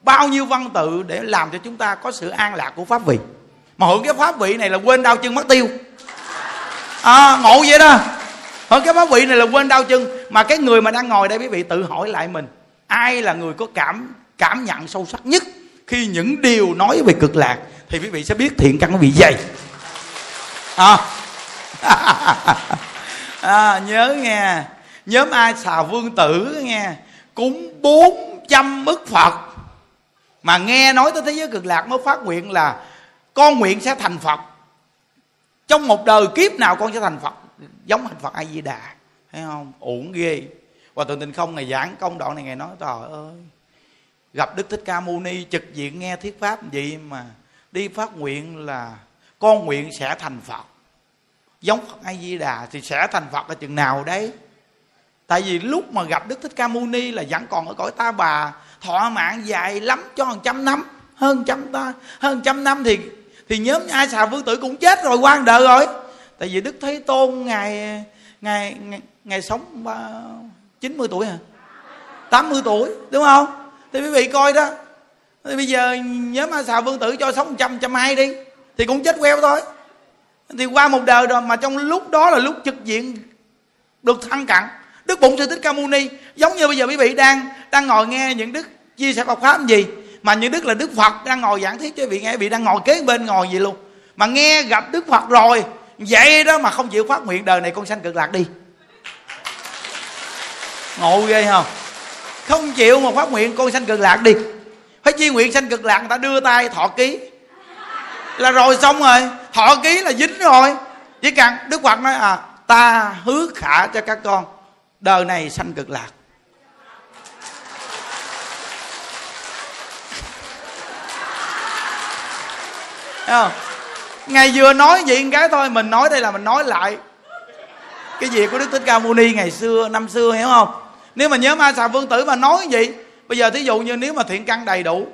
Bao nhiêu văn tự để làm cho chúng ta có sự an lạc của pháp vị. Mà hưởng cái pháp vị này là quên đau chân mất tiêu. À, ngộ vậy đó. Hưởng cái pháp vị này là quên đau chân. Mà cái người mà đang ngồi đây quý vị tự hỏi lại mình ai là người có cảm cảm nhận sâu sắc nhất khi những điều nói về cực lạc thì quý vị sẽ biết thiện căn quý vị dày. À. à, nhớ nghe nhóm ai xà vương tử nghe, cúng bốn trăm ức phật. Mà nghe nói tới thế giới cực lạc mới phát nguyện là con nguyện sẽ thành phật. Trong một đời kiếp nào con sẽ thành phật? Giống thành phật a di đà thấy không? Uổng ghê. Và từ tình không ngày giảng công đoạn này, ngày nói, trời ơi, gặp đức thích ca mâu ni trực diện nghe thuyết pháp vậy mà đi phát nguyện là con nguyện sẽ thành phật. Giống phật a di đà thì sẽ thành phật là chừng nào đấy tại vì lúc mà gặp đức thích ca mâu ni là vẫn còn ở cõi ta bà thọ mạng dài lắm cho hàng trăm năm hơn trăm ta hơn trăm năm thì thì nhóm ai xà vương tử cũng chết rồi quan đời rồi. Tại vì đức thế tôn ngày ngày ngày, ngày sống chín mươi tuổi hả? 80 tuổi đúng không? Thì quý vị coi đó. Thì bây giờ nhóm a xà vương tử cho sống trăm trăm hai đi thì cũng chết queo thôi. Thì qua một đời rồi mà trong lúc đó là lúc trực diện được thăng cặn đức bụng sư thích ca mâu ni. Giống như bây giờ quý vị đang đang ngồi nghe những đức chia sẻ Phật pháp gì, mà những đức là đức Phật đang ngồi giảng thuyết cho vị nghe vị đang ngồi kế bên ngồi gì luôn. Mà nghe gặp đức Phật rồi, vậy đó mà không chịu phát nguyện đời này con sanh cực lạc đi. Ngộ ghê không? Không chịu mà phát nguyện con sanh cực lạc đi. Phải chi nguyện sanh cực lạc, người ta đưa tay thọ ký. Là rồi xong rồi, thọ ký là dính rồi. Chỉ cần đức phật nói à ta hứa khả cho các con đời này sanh cực lạc. Thấy không? ngày vừa nói vậy cái thôi, mình nói đây là mình nói lại cái gì của đức thích ca mâu ni ngày xưa, năm xưa, hiểu không? Nếu mà nhớ ma xà vương tử mà nói vậy, bây giờ thí dụ như nếu mà thiện căn đầy đủ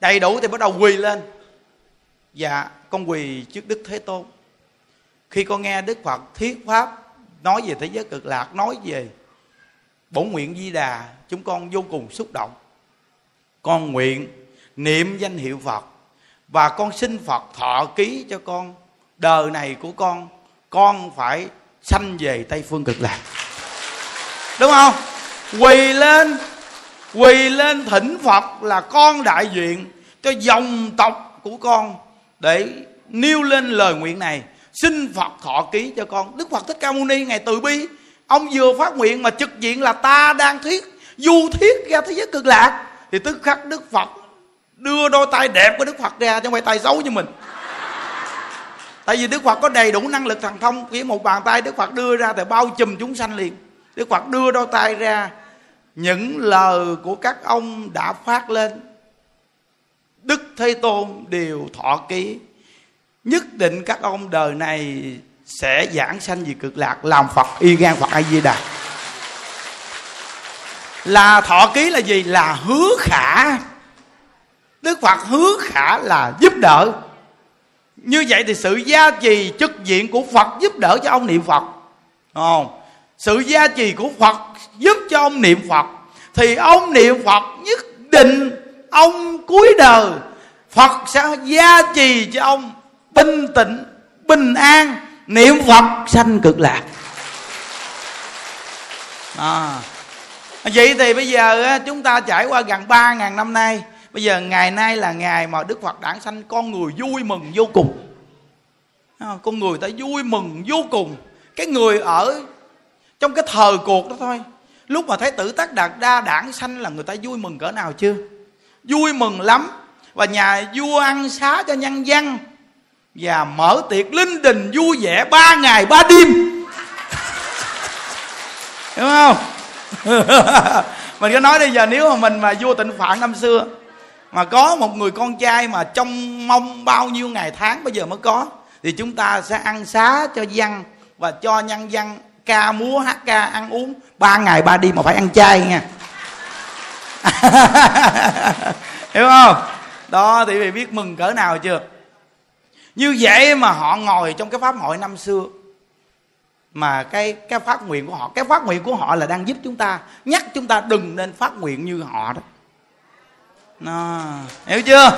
đầy đủ thì bắt đầu quỳ lên. Dạ con quỳ trước đức thế tôn. Khi con nghe đức phật thuyết pháp nói về thế giới cực lạc, nói về bổn nguyện di đà, chúng con vô cùng xúc động. Con nguyện niệm danh hiệu phật và con xin phật thọ ký cho con đời này của con. Con phải sanh về tây phương cực lạc. Đúng không? Quỳ lên quỳ lên thỉnh phật là con đại diện cho dòng tộc của con để nêu lên lời nguyện này xin phật thọ ký cho con. Đức phật thích ca mâu ni ngày từ bi, ông vừa phát nguyện mà trực diện là ta đang thuyết du thuyết ra thế giới cực lạc. Thì tức khắc đức phật đưa đôi tay đẹp của đức phật ra, chứ không phải tay xấu như mình. Tại vì đức phật có đầy đủ năng lực thần thông khi một bàn tay đức phật đưa ra thì bao trùm chúng sanh liền. Đức phật đưa đôi tay ra, những lời của các ông đã phát lên. Đức thế tôn đều thọ ký nhất định các ông đời này sẽ giảng sanh về cực lạc, làm phật, y gan phật a di đà là thọ ký là gì? Là hứa khả. Đức phật hứa khả là giúp đỡ. Như vậy thì sự gia trì chức diện của phật giúp đỡ cho ông niệm phật. Không? Sự gia trì của phật giúp cho ông niệm phật. Thì ông niệm phật nhất định ông cuối đời, phật sẽ gia trì cho ông bình tĩnh bình an, niệm phật, sanh cực lạc. À. vậy thì bây giờ chúng ta trải qua gần ba ngàn năm nay. Bây giờ ngày nay là ngày mà đức phật đản sanh con người vui mừng vô cùng. À, con người ta vui mừng vô cùng. Cái người ở trong cái thời cuộc đó thôi. Lúc mà thấy tử tác đạt đa đảng sanh là người ta vui mừng cỡ nào chưa? Vui mừng lắm. Và nhà vua ăn xá cho nhân dân và mở tiệc linh đình vui vẻ ba ngày ba đêm. Hiểu không? Mình có nói bây giờ nếu mà mình mà vua tịnh phạn năm xưa, mà có một người con trai mà trong mong bao nhiêu ngày tháng bây giờ mới có, thì chúng ta sẽ ăn xá cho dân và cho nhân dân ca múa, hát ca, ăn uống ba ngày ba đêm mà phải ăn chay nha. Hiểu không? Đó, thì biết mừng cỡ nào chưa? Như vậy mà họ ngồi trong cái pháp hội năm xưa. Mà cái cái phát nguyện của họ, cái phát nguyện của họ là đang giúp chúng ta, nhắc chúng ta đừng nên phát nguyện như họ đó. Nó hiểu chưa?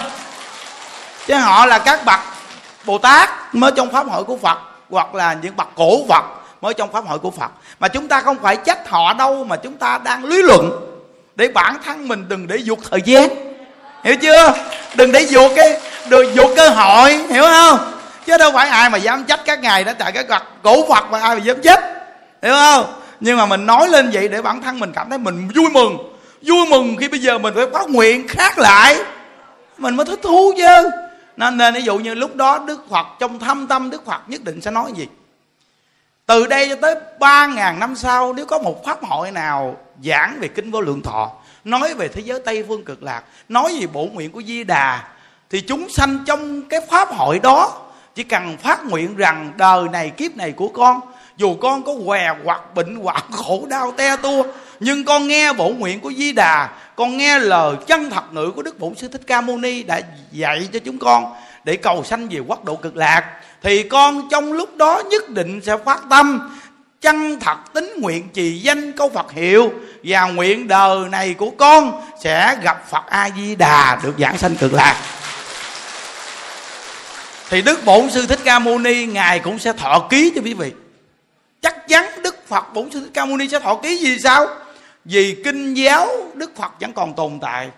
Chứ họ là các bậc bồ tát mới trong pháp hội của phật, hoặc là những bậc cổ phật mới trong pháp hội của phật. Mà chúng ta không phải trách họ đâu, mà chúng ta đang lý luận để bản thân mình đừng để dục thời gian hiểu chưa? Đừng để dục cái, đừng dục cơ hội, hiểu không? Chứ đâu phải ai mà dám trách các ngài đó tại cái gật cổ phật mà ai mà dám trách hiểu không? Nhưng mà mình nói lên vậy để bản thân mình cảm thấy mình vui mừng. Vui mừng khi bây giờ mình phải phát nguyện khác lại. Mình mới thích thú chứ. Nên nên ví dụ như lúc đó đức phật, trong thâm tâm đức phật nhất định sẽ nói gì? Từ đây cho tới ba ngàn năm sau, nếu có một pháp hội nào giảng về kinh vô lượng thọ nói về thế giới tây phương cực lạc, nói về bổ nguyện của di đà, thì chúng sanh trong cái pháp hội đó chỉ cần phát nguyện rằng đời này, kiếp này của con, dù con có què hoặc bệnh hoặc khổ đau te tua, nhưng con nghe bổ nguyện của di đà, con nghe lời chân thật ngữ của đức bổn sư thích ca mâu ni đã dạy cho chúng con để cầu sanh về quốc độ cực lạc, thì con trong lúc đó nhất định sẽ phát tâm chân thật tính nguyện trì danh câu Phật hiệu và nguyện đời này của con sẽ gặp Phật A Di Đà được giảng sanh cực lạc. Thì Đức Bổn Sư Thích Ca Mâu Ni ngài cũng sẽ thọ ký cho quý vị. Chắc chắn Đức Phật Bổn Sư Thích Ca Mâu Ni sẽ thọ ký vì sao? Vì kinh giáo Đức Phật vẫn còn tồn tại.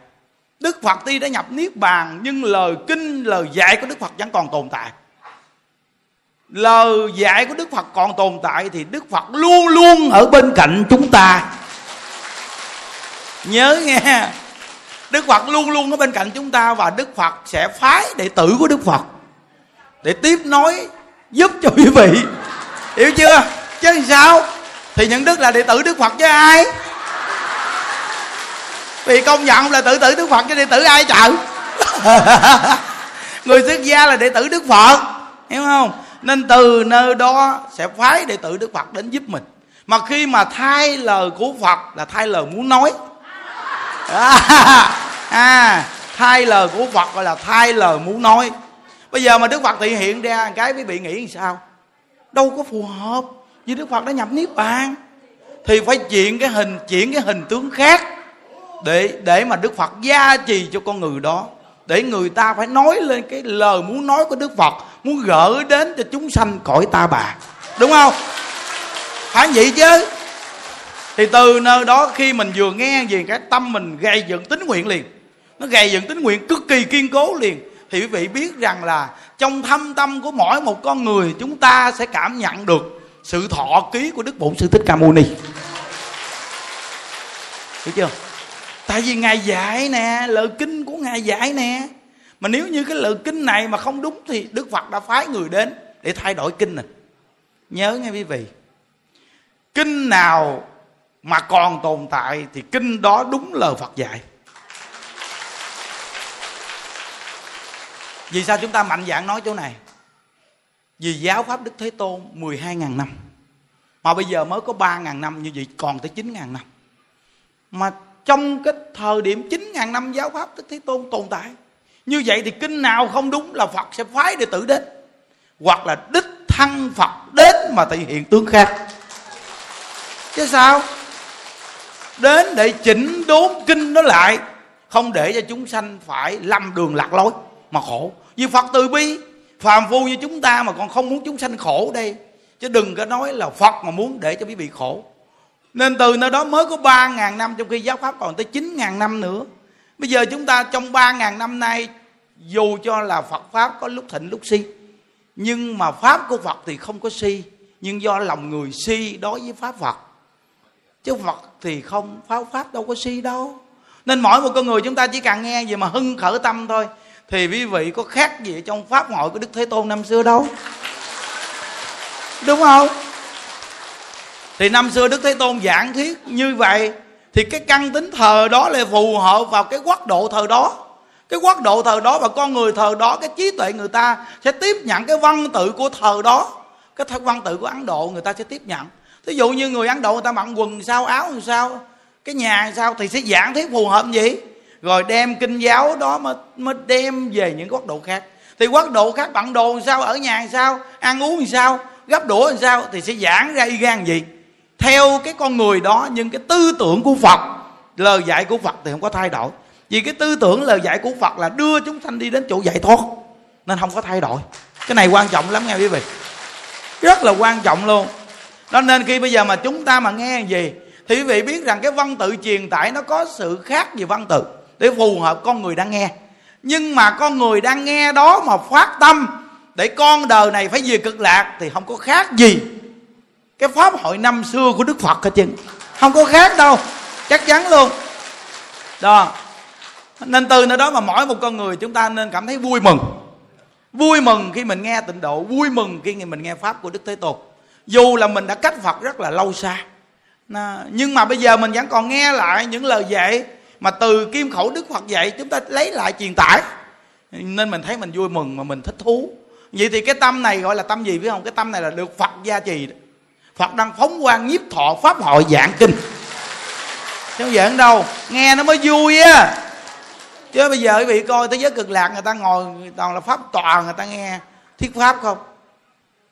Đức Phật tuy đã nhập niết bàn nhưng lời kinh, lời dạy của Đức Phật vẫn còn tồn tại lời dạy của đức phật còn tồn tại thì đức phật luôn luôn ở bên cạnh chúng ta. Nhớ nghe, đức phật luôn luôn ở bên cạnh chúng ta và đức phật sẽ phái đệ tử của đức phật để tiếp nối giúp cho quý vị. Hiểu chưa? Chứ sao? Thì những đức là đệ tử đức phật chứ ai? Vì công nhận là tự tử đức phật chứ đệ tử ai chợ người xuất gia là đệ tử đức phật. Hiểu không? Nên từ nơi đó sẽ phái đệ tử đức phật đến giúp mình. Mà khi mà thay lời của phật là thay lời muốn nói. À, à thay lời của phật gọi là thay lời muốn nói. Bây giờ mà đức phật thị hiện ra cái quý vị nghĩ sao? Đâu có phù hợp. Vì đức phật đã nhập niết bàn. Thì phải chuyển cái hình chuyển cái hình tướng khác để để mà đức phật gia trì cho con người đó. Để người ta phải nói lên cái lời muốn nói của đức phật muốn gửi đến cho chúng sanh cõi ta bà. Đúng không? Phải vậy chứ. Thì từ nơi đó khi mình vừa nghe về cái tâm mình gây dựng tính nguyện liền, nó gây dựng tính nguyện cực kỳ kiên cố liền, thì quý vị biết rằng là trong thâm tâm của mỗi một con người chúng ta sẽ cảm nhận được sự thọ ký của đức bổn sư thích ca mâu ni. Hiểu chưa? Tại vì ngài dạy nè, lời kinh của ngài dạy nè mà nếu như cái lời kinh này mà không đúng thì đức phật đã phái người đến để thay đổi kinh này nhớ nghe quý vị. Kinh nào mà còn tồn tại thì kinh đó đúng lời phật dạy. Vì sao chúng ta mạnh dạn nói chỗ này? Vì giáo pháp đức thế tôn 12.000 năm. Mà bây giờ mới có 3.000 năm, như vậy còn tới 9.000 năm. Mà trong cái thời điểm 9.000 năm giáo pháp Đức Thế Tôn tồn tại như vậy thì kinh nào không đúng là Phật sẽ phái đệ tử đến. Hoặc là đích thân Phật đến mà thể hiện tướng khác chứ sao? Đến để chỉnh đốn kinh nó lại, không để cho chúng sanh phải lâm đường lạc lối mà khổ. Vì Phật từ bi, phàm phu như chúng ta mà còn không muốn chúng sanh khổ đây. Chứ đừng có nói là Phật mà muốn để cho quý vị khổ. Nên từ nơi đó mới có 3.000 năm, Trong khi giáo Pháp còn tới 9.000 năm nữa. Bây giờ chúng ta trong 3.000 năm nay, Dù cho là Phật Pháp có lúc thịnh lúc si, Nhưng mà Pháp của Phật thì không có si, Nhưng do lòng người si đối với Pháp Phật. Chứ Phật thì không, Pháp Pháp đâu có si đâu. Nên mỗi một con người chúng ta chỉ cần nghe gì mà hưng khởi tâm thôi. Thì quý vị có khác gì trong Pháp hội của Đức Thế Tôn năm xưa đâu. Đúng không? thì năm xưa đức thế tôn giảng thuyết như vậy thì cái căn tính thờ đó là phù hợp vào cái quốc độ thờ đó. Cái quốc độ thờ đó và con người thờ đó, cái trí tuệ người ta sẽ tiếp nhận cái văn tự của thờ đó. Cái văn tự của ấn độ người ta sẽ tiếp nhận. Thí dụ như người ấn độ người ta mặc quần sao, áo làm sao, cái nhà sao thì sẽ giảng thuyết phù hợp gì rồi đem kinh giáo đó mà mới đem về những quốc độ khác. Thì quốc độ khác bận đồ làm sao, ở nhà làm sao, ăn uống làm sao, gấp đũa làm sao thì sẽ giảng ra y gan gì theo cái con người đó, nhưng cái tư tưởng của phật, lời dạy của phật thì không có thay đổi. Vì cái tư tưởng, lời dạy của phật là đưa chúng sanh đi đến chỗ giải thoát, nên không có thay đổi. Cái này quan trọng lắm nghe quý vị. Rất là quan trọng luôn. Đó nên khi bây giờ mà chúng ta mà nghe gì, thì quý vị biết rằng cái văn tự truyền tải nó có sự khác về văn tự, để phù hợp con người đang nghe. Nhưng mà con người đang nghe đó mà phát tâm, để con đời này phải về cực lạc, thì không có khác gì cái pháp hội năm xưa của đức phật hết chứ không có khác đâu. Chắc chắn luôn. Đó. Nên từ nơi đó mà mỗi một con người chúng ta nên cảm thấy vui mừng. Vui mừng khi mình nghe tịnh độ, vui mừng khi mình nghe pháp của đức thế tôn. Dù là mình đã cách phật rất là lâu xa. Nhưng mà bây giờ mình vẫn còn nghe lại những lời dạy mà từ kim khẩu đức phật dạy, chúng ta lấy lại truyền tải. Nên mình thấy mình vui mừng mà mình thích thú. Vậy thì cái tâm này gọi là tâm gì, biết không? Cái tâm này là được phật gia trì đó phật đang phóng quang nhiếp thọ pháp hội dạng kinh. Chứ không giỡn đâu? Nghe nó mới vui á. Chứ bây giờ quý vị coi thế giới cực lạc người ta ngồi toàn là pháp tòa, người ta nghe thiết pháp không?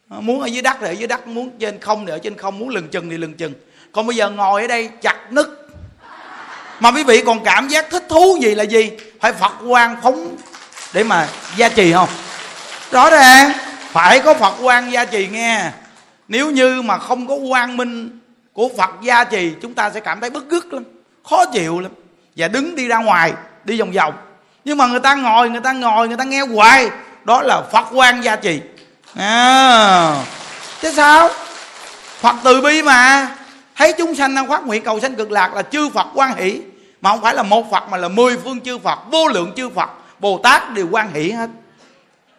Muốn ở dưới đất thì ở dưới đất, muốn trên không thì ở trên không, muốn lừng chừng thì lừng chừng. Còn bây giờ ngồi ở đây chặt nứt. Mà quý vị còn cảm giác thích thú gì là gì? Phải phật quan phóng để mà gia trì không? Rõ ràng, phải có phật quan gia trì nghe nếu như mà không có quang minh của phật gia trì chúng ta sẽ cảm thấy bất gức lắm khó chịu lắm. Và đứng đi ra ngoài đi vòng vòng. Nhưng mà người ta ngồi người ta ngồi người ta nghe hoài. Đó là phật quan gia trì. À, thế sao? Phật từ bi mà. Thấy chúng sanh đang phát nguyện cầu sanh cực lạc là chư phật quan hỷ. Mà không phải là một phật mà là mười phương chư phật vô lượng chư phật. Bồ tát đều quan hỷ hết.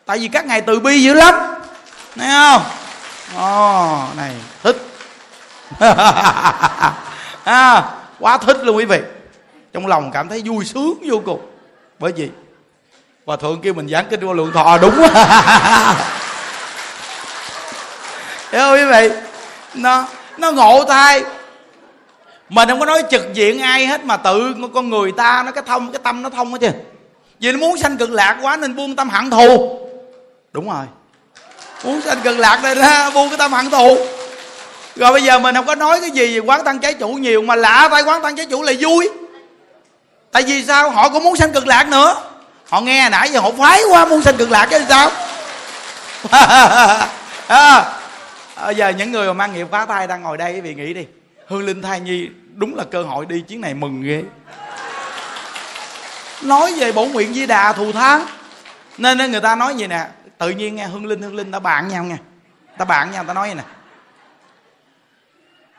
Tại vì các ngài từ bi dữ lắm. Thấy không? Ồ oh, này thích. À, quá thích luôn quý vị. Trong lòng cảm thấy vui sướng vô cùng. Bởi vì hòa thượng kêu mình giảng kinh vô lượng thọ đúng hiểu không quý vị? Nó nó ngộ thai mình không có nói trực diện ai hết mà tự con người ta nó cái thông cái tâm nó thông hết chứ. Vì nó muốn sanh cực lạc quá nên buông tâm hận thù. Đúng rồi muốn sanh cực lạc nên buông cái tâm hận thù rồi bây giờ mình không có nói cái gì về quán tăng trái chủ nhiều mà lạ tay quán tăng trái chủ là vui. Tại vì sao? Họ cũng muốn sanh cực lạc nữa. Họ nghe nãy giờ họ phái qua muốn sanh cực lạc cái sao? À, à, giờ những người mà mang nghiệp phá thai đang ngồi đây vì nghĩ đi. Hương linh thai nhi đúng là cơ hội đi chuyến này mừng ghê. Nói về bổn nguyện di đà thù thắng nên nên người ta nói gì nè tự nhiên nghe hương linh hương linh ta bạn nhau nha ta bạn nhau ta nói vậy nè.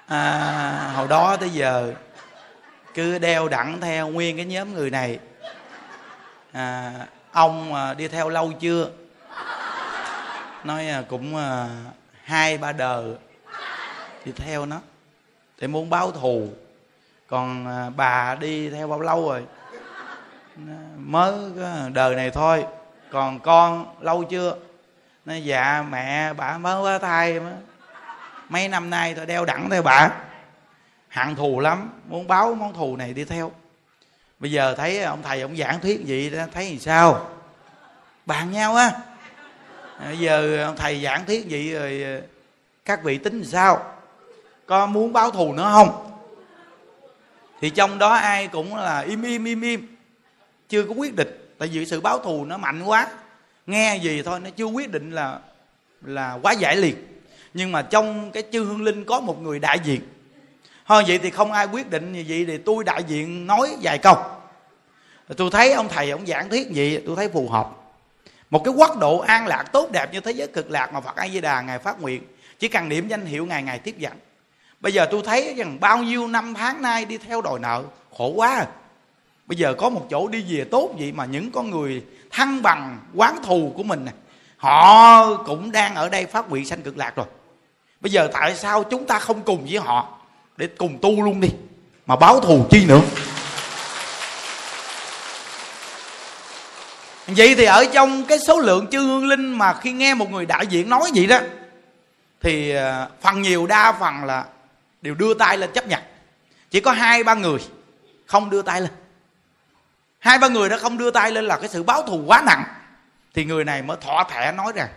À, hồi đó tới giờ cứ đeo đẳng theo nguyên cái nhóm người này. À, ông à, đi theo lâu chưa? Nói à, cũng à, hai ba đời. Đi theo nó thì muốn báo thù. Còn à, bà đi theo bao lâu rồi? Mới à, đời này thôi còn con, lâu chưa? Nó dạ mẹ, bà mới có thai mà. Mấy năm nay tôi đeo đẳng theo bà. Hận thù lắm, muốn báo món thù này đi theo. Bây giờ thấy ông thầy ông giảng thuyết vậy đó, thấy làm sao? Bàn nhau á. Bây giờ ông thầy giảng thuyết vậy rồi ờ, các vị tính làm sao? Có muốn báo thù nữa không? Thì trong đó ai cũng là im im im im. Chưa có quyết định tại vì sự báo thù nó mạnh quá. Nghe gì thôi, nó chưa quyết định là là quá giải liền. Nhưng mà trong cái chư hương linh có một người đại diện. Hơn vậy thì không ai quyết định như vậy thì tôi đại diện nói vài câu. Tôi thấy ông thầy, ông giảng thuyết vậy tôi thấy phù hợp. Một cái quốc độ an lạc tốt đẹp như thế giới cực lạc mà phật a di đà ngài phát nguyện, chỉ cần niệm danh hiệu ngài ngài tiếp dẫn. Bây giờ tôi thấy rằng bao nhiêu năm tháng nay đi theo đòi nợ, khổ quá à bây giờ có một chỗ đi về tốt vậy mà những con người thăng bằng, quán thù của mình này họ cũng đang ở đây phát nguyện sanh cực lạc rồi. Bây giờ tại sao chúng ta không cùng với họ để cùng tu luôn đi, mà báo thù chi nữa? Vậy thì ở trong cái số lượng chư hương linh mà khi nghe một người đại diện nói vậy đó, thì à, phần nhiều đa phần là đều đưa tay lên chấp nhận. Chỉ có hai, ba người không đưa tay lên hai ba người đó không đưa tay lên là cái sự báo thù quá nặng. Thì người này mới thọ thẻ nói rằng,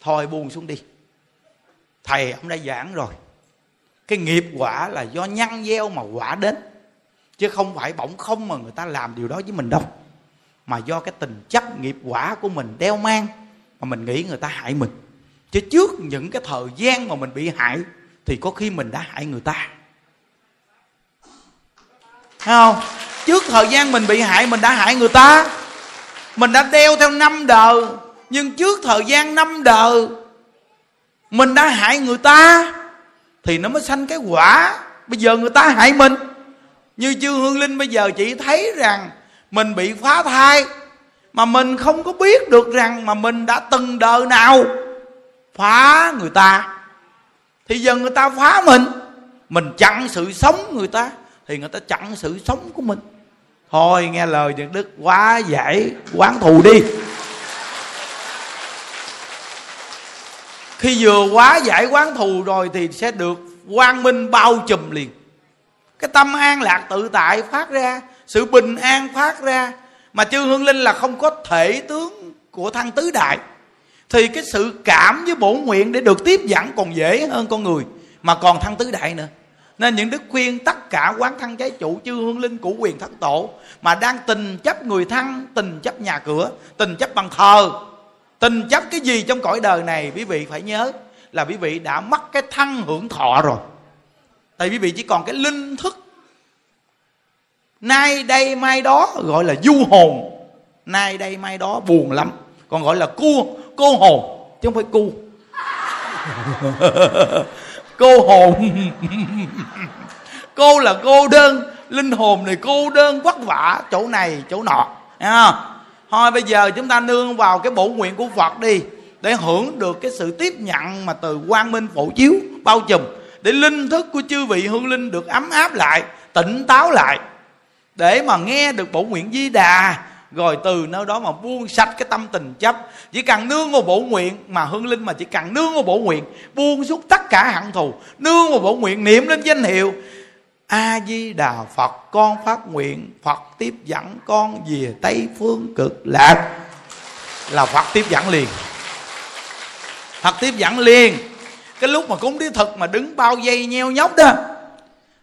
thôi buông xuống đi. Thầy ông đã giảng rồi. Cái nghiệp quả là do nhăn gieo mà quả đến. Chứ không phải bỗng không mà người ta làm điều đó với mình đâu. Mà do cái tình chấp nghiệp quả của mình đeo mang mà mình nghĩ người ta hại mình. Chứ trước những cái thời gian mà mình bị hại thì có khi mình đã hại người ta. Thấy không? Trước thời gian mình bị hại, mình đã hại người ta. Mình đã đeo theo năm đời. Nhưng trước thời gian năm đời, mình đã hại người ta, thì nó mới sanh cái quả. Bây giờ người ta hại mình. Như chư hương linh bây giờ chỉ thấy rằng mình bị phá thai, mà mình không có biết được rằng mà mình đã từng đời nào phá người ta. Thì giờ người ta phá mình mình chặn sự sống người ta, thì người ta chặn sự sống của mình thôi, nghe lời những đức quá giải quán thù đi. Khi vừa quá giải quán thù rồi thì sẽ được quang minh bao trùm liền. Cái tâm an lạc tự tại phát ra, sự bình an phát ra, mà chư hương linh là không có thể tướng của thăng tứ đại. Thì cái sự cảm với bổ nguyện để được tiếp dẫn còn dễ hơn con người, mà còn thăng tứ đại nữa nên những đức khuyên tất cả quán thân trái chủ chư hương linh của quyền thất tổ mà đang tình chấp người thân tình chấp nhà cửa, tình chấp bằng thờ, tình chấp cái gì trong cõi đời này, quý vị phải nhớ là quý vị đã mất cái thân hưởng thọ rồi. Tại quý vị chỉ còn cái linh thức. Nay đây mai đó gọi là du hồn. Nay đây mai đó buồn lắm. Còn gọi là cua, cô hồn, chứ không phải cu. cô hồn. Cô là cô đơn. Linh hồn này cô đơn vất vả. Chỗ này chỗ nọ. À, thôi bây giờ chúng ta nương vào cái bổ nguyện của phật đi để hưởng được cái sự tiếp nhận mà từ quang minh phổ chiếu bao trùm để linh thức của chư vị hương linh được ấm áp lại tỉnh táo lại để mà nghe được bổ nguyện di đà rồi từ nơi đó mà buông sạch cái tâm tình chấp. Chỉ cần nương vào bổ nguyện, mà hương linh mà chỉ cần nương vào bổ nguyện, buông xuống tất cả hận thù, nương vào bổ nguyện niệm lên danh hiệu a di đà phật, con phát nguyện, phật tiếp dẫn con về tây phương cực lạc. Là phật tiếp dẫn liền. Phật tiếp dẫn liền. Cái lúc mà cúng đi thực mà đứng bao dây nheo nhóc đó,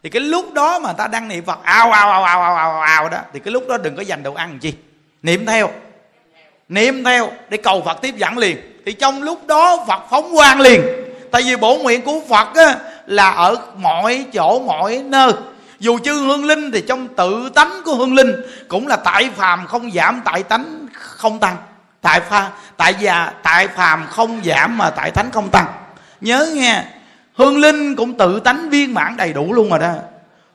thì cái lúc đó mà ta đang niệm phật, ao ao ao ao ao ao ao đó, thì cái lúc đó đừng có dành đồ ăn chi niệm theo. Niệm theo để cầu phật tiếp dẫn liền. Thì trong lúc đó phật phóng quang liền. Tại vì bổ nguyện của phật á, là ở mọi chỗ mọi nơi. Dù chư hương linh thì trong tự tánh của hương linh cũng là tại phàm không giảm tại tánh không tăng. Tại pha tại già tại phàm không giảm mà tại thánh không tăng. Nhớ nghe hương linh cũng tự tánh viên mãn đầy đủ luôn rồi đó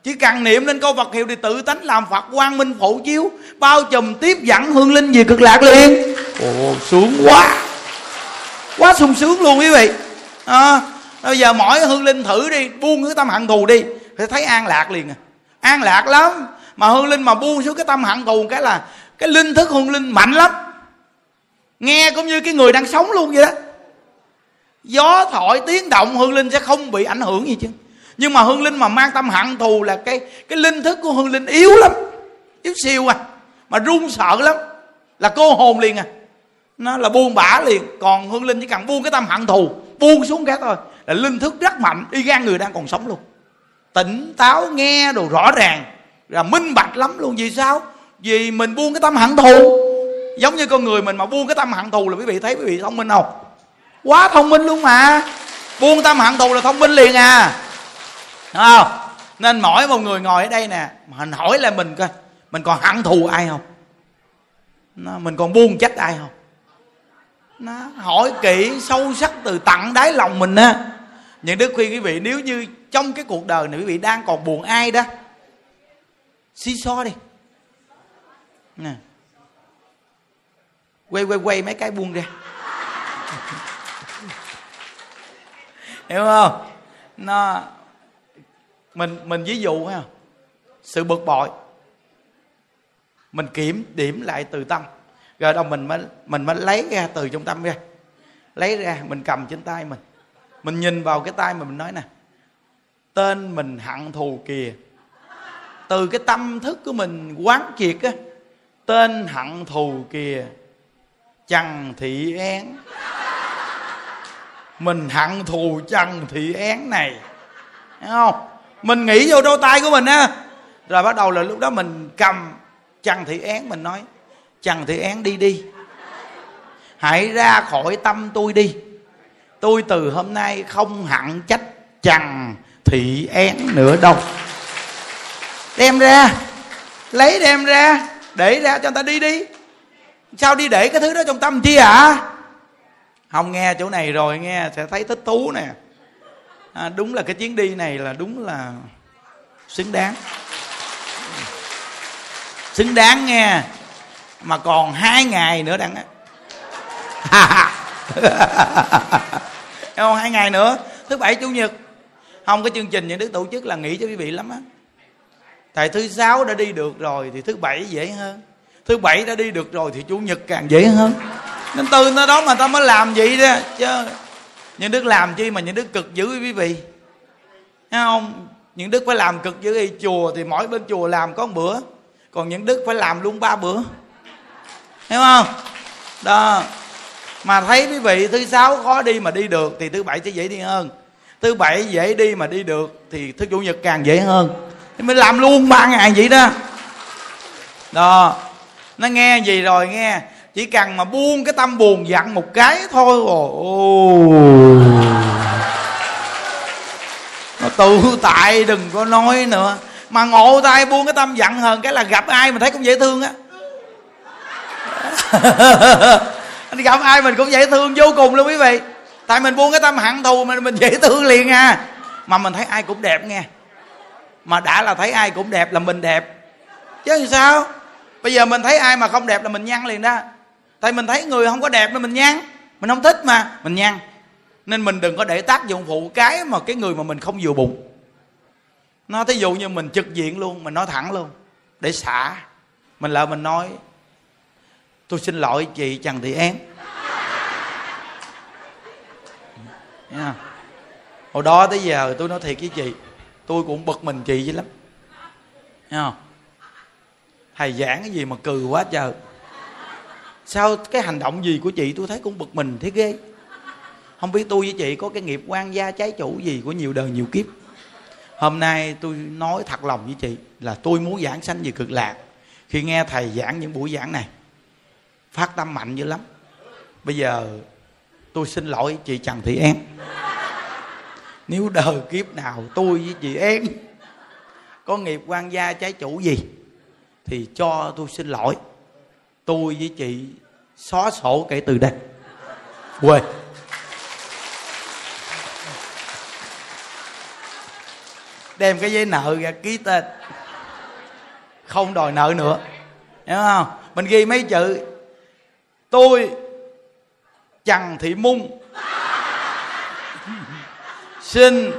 chỉ cần niệm lên câu Phật hiệu thì tự tánh làm Phật quang minh phổ chiếu bao trùm tiếp dẫn hương linh về cực lạc liền. Ồ sướng quá. Quá sung sướng luôn quý vị. À, bây giờ mỗi hương linh thử đi buông cái tâm hận thù đi thì thấy an lạc liền à. An lạc lắm. Mà hương linh mà buông xuống cái tâm hận thù cái là cái linh thức hương linh mạnh lắm. Nghe cũng như cái người đang sống luôn vậy đó. Gió thổi tiếng động hương linh sẽ không bị ảnh hưởng gì chứ nhưng mà hương linh mà mang tâm hận thù là cái cái linh thức của hương linh yếu lắm, yếu siêu à. Mà run sợ lắm, là cô hồn liền à. Nó là buông bả liền, còn hương linh chỉ cần buông cái tâm hận thù, buông xuống cái thôi, là linh thức rất mạnh, y gan người đang còn sống luôn. Tỉnh táo nghe đồ rõ ràng, là minh bạch lắm luôn. Vì sao? Vì mình buông cái tâm hận thù. Giống như con người mình mà buông cái tâm hận thù là quý vị thấy quý vị thông minh không? Quá thông minh luôn mà. Buông tâm hận thù là thông minh liền à. Đúng không? Nên mỗi một người ngồi ở đây nè mình hỏi lại mình coi mình còn hận thù ai không? Nó, mình còn buông trách ai không? Nó hỏi kỹ sâu sắc từ tận đáy lòng mình á. Những đức khuyên quý vị nếu như trong cái cuộc đời này quý vị đang còn buồn ai đó xí xo đi. Nè. Quay quay quay mấy cái buông ra. Hiểu không? Nó mình mình ví dụ ha. Sự bực bội. Mình kiểm điểm lại từ tâm. Rồi đâu mình mới mình mới lấy ra từ trong tâm ra. Lấy ra mình cầm trên tay mình. Mình nhìn vào cái tay mà mình nói nè. Tên mình hận thù kìa. Từ cái tâm thức của mình quán triệt á. Tên hận thù kìa. Trần Thị Én Mình hận thù Trần Thị Én này. Thấy không? Mình nghĩ vô đôi tay của mình á. Rồi bắt đầu là lúc đó mình cầm Trần Thị Én mình nói, Trần Thị Én đi đi. Hãy ra khỏi tâm tôi đi. Tôi từ hôm nay không hẳn trách Trần Thị Én nữa đâu. Đem ra. Lấy đem ra. Để ra cho người ta đi đi. Sao đi để cái thứ đó trong tâm chi ạ à? không nghe chỗ này rồi, nghe sẽ thấy thích thú nè à, đúng là cái chuyến đi này là đúng là xứng đáng. Xứng đáng nghe. Mà còn hai ngày nữa đang không hai ngày nữa. Thứ bảy chủ nhật. Không cái chương trình những đức tổ chức là nghỉ cho quý vị lắm á. Tại thứ sáu đã đi được rồi thì thứ bảy dễ hơn. Thứ bảy đã đi được rồi thì chủ nhật càng dễ hơn. Nên từ nó đó mà ta mới làm vậy đó chứ những đức làm chi mà những đức cực dữ quý vị? Thấy không? Những đức phải làm cực dữ y, chùa thì mỗi bên chùa làm có một bữa. Còn những đức phải làm luôn ba bữa. Hiểu không? Đó. Mà thấy quý vị, thứ sáu khó đi mà đi được thì thứ bảy sẽ dễ đi hơn. Thứ bảy dễ đi mà đi được thì thứ chủ nhật càng dễ hơn. Thì mình làm luôn ba ngày vậy đó. Đó. Nó nghe gì rồi nghe? Chỉ cần mà buông cái tâm buồn giận một cái thôi. Ồ. Nó tự tại đừng có nói nữa. Mà ngộ tay buông cái tâm giận hơn cái là gặp ai mình thấy cũng dễ thương á. Gặp ai mình cũng dễ thương vô cùng luôn quý vị. Tại mình buông cái tâm hận thù mình mình dễ thương liền à. Mà mình thấy ai cũng đẹp nghe. Mà đã là thấy ai cũng đẹp là mình đẹp. Chứ sao? Bây giờ mình thấy ai mà không đẹp là mình nhăn liền đó tại mình thấy người không có đẹp nên mình nhăn mình không thích mà, mình nhăn nên mình đừng có để tác dụng phụ cái mà cái người mà mình không vừa bụng. Nó thí dụ như mình trực diện luôn, mình nói thẳng luôn, để xả. Mình lỡ mình nói, tôi xin lỗi chị trần thị én yeah. hồi đó tới giờ tôi nói thiệt với chị, tôi cũng bực mình chị dữ lắm. Nha. Thầy giảng cái gì mà cừ quá trời sao cái hành động gì của chị tôi thấy cũng bực mình thế ghê? Không biết tôi với chị có cái nghiệp quan gia trái chủ gì của nhiều đời nhiều kiếp. Hôm nay tôi nói thật lòng với chị là tôi muốn giảng sanh về cực lạc. Khi nghe thầy giảng những buổi giảng này, phát tâm mạnh dữ lắm. Bây giờ tôi xin lỗi chị trần thị em nếu đời kiếp nào tôi với chị em có nghiệp quan gia trái chủ gì, thì cho tôi xin lỗi tôi với chị xóa sổ kể từ đây. Quê. Đem cái giấy nợ ra ký tên. Không đòi nợ nữa. Hiểu không? Mình ghi mấy chữ. Tôi, trần thị mung. Xin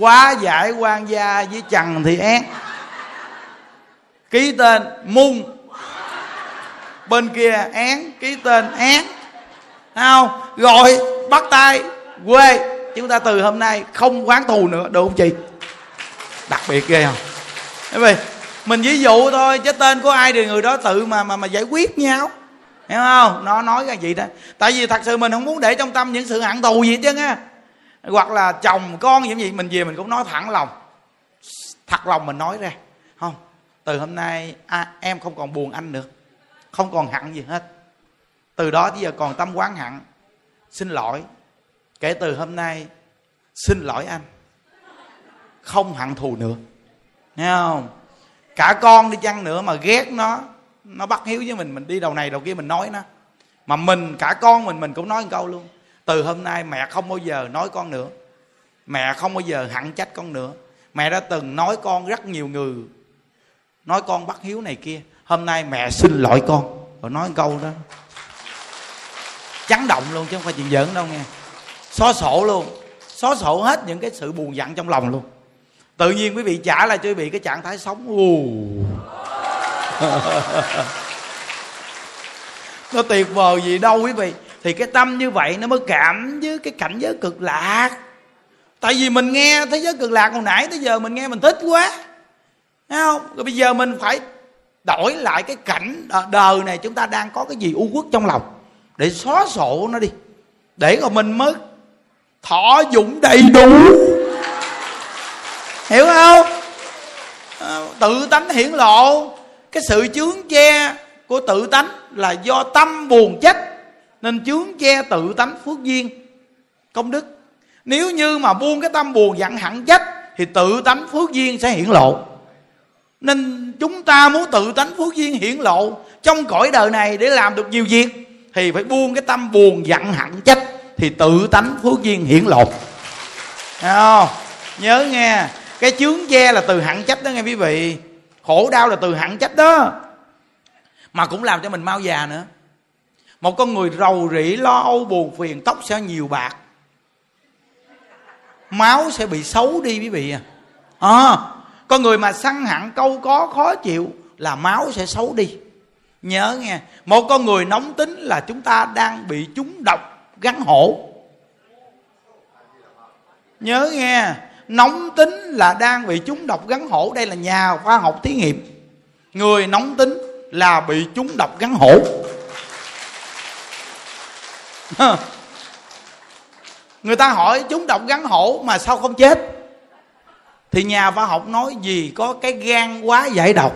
quá giải quan gia với trần thị én ký tên mung bên kia án ký tên án. Không? Rồi bắt tay quê. Chúng ta từ hôm nay không quán thù nữa được không chị? Đặc biệt ghê không? Bởi vì mình ví dụ thôi chứ tên của ai thì người đó tự mà mà mà giải quyết nhau. Hiểu không? Nó nói cái gì đó. Tại vì thật sự mình không muốn để trong tâm những sự hận thù gì chứ á. Hoặc là chồng con những gì mình về mình cũng nói thẳng lòng. Thật lòng mình nói ra. Không từ hôm nay à, em không còn buồn anh nữa không còn hận gì hết. Từ đó tới giờ còn tâm quán hận xin lỗi. Kể từ hôm nay, xin lỗi anh. Không hận thù nữa. Nghe không? Cả con đi chăng nữa mà ghét nó nó bắt hiếu với mình mình đi đầu này đầu kia mình nói nó. Mà mình, cả con mình mình cũng nói một câu luôn. Từ hôm nay mẹ không bao giờ nói con nữa. Mẹ không bao giờ hận trách con nữa. Mẹ đã từng nói con rất nhiều người, nói con bắt hiếu này kia hôm nay mẹ xin lỗi con. Rồi nói một câu đó. Chấn động luôn chứ không phải chuyện giỡn đâu nghe. Xóa sổ luôn. Xóa sổ hết những cái sự buồn giận trong lòng luôn. Tự nhiên quý vị trả lại cho quý vị cái trạng thái sống. Ù nó tuyệt vời gì đâu quý vị. Thì cái tâm như vậy nó mới cảm với cái cảnh giới cực lạc. Tại vì mình nghe thế giới cực lạc hồi nãy tới giờ mình nghe mình thích quá. Thấy không? Rồi bây giờ mình phải đổi lại cái cảnh à, đời này chúng ta đang có cái gì u quốc trong lòng. Để xóa sổ nó đi. Để rồi mình mới thọ dụng đầy đủ. Hiểu không? À, tự tánh hiển lộ. Cái sự chướng che của tự tánh là do tâm buồn trách nên chướng che tự tánh phước duyên công đức. Nếu như mà buông cái tâm buồn giận hẳn trách thì tự tánh phước duyên sẽ hiển lộ nên chúng ta muốn tự tánh phước duyên hiển lộ trong cõi đời này để làm được nhiều việc thì phải buông cái tâm buồn giận hẳn trách thì tự tánh phước duyên hiển lộ. Không? Nhớ nghe cái chướng che là từ hẳn trách đó nghe quý vị. Khổ đau là từ hẳn trách đó. Mà cũng làm cho mình mau già nữa. Một con người rầu rĩ lo âu buồn phiền tóc sẽ nhiều bạc. Máu sẽ bị xấu đi quý vị à, à con người mà săn hẳn câu có, khó chịu là máu sẽ xấu đi. Nhớ nghe, một con người nóng tính là chúng ta đang bị chúng độc gắn hổ. Nhớ nghe, nóng tính là đang bị chúng độc gắn hổ. Đây là nhà khoa học thí nghiệm. Người nóng tính là bị chúng độc gắn hổ. Người ta hỏi chúng độc gắn hổ mà sao không chết? Thì nhà khoa học nói gì có cái gan quá giải độc?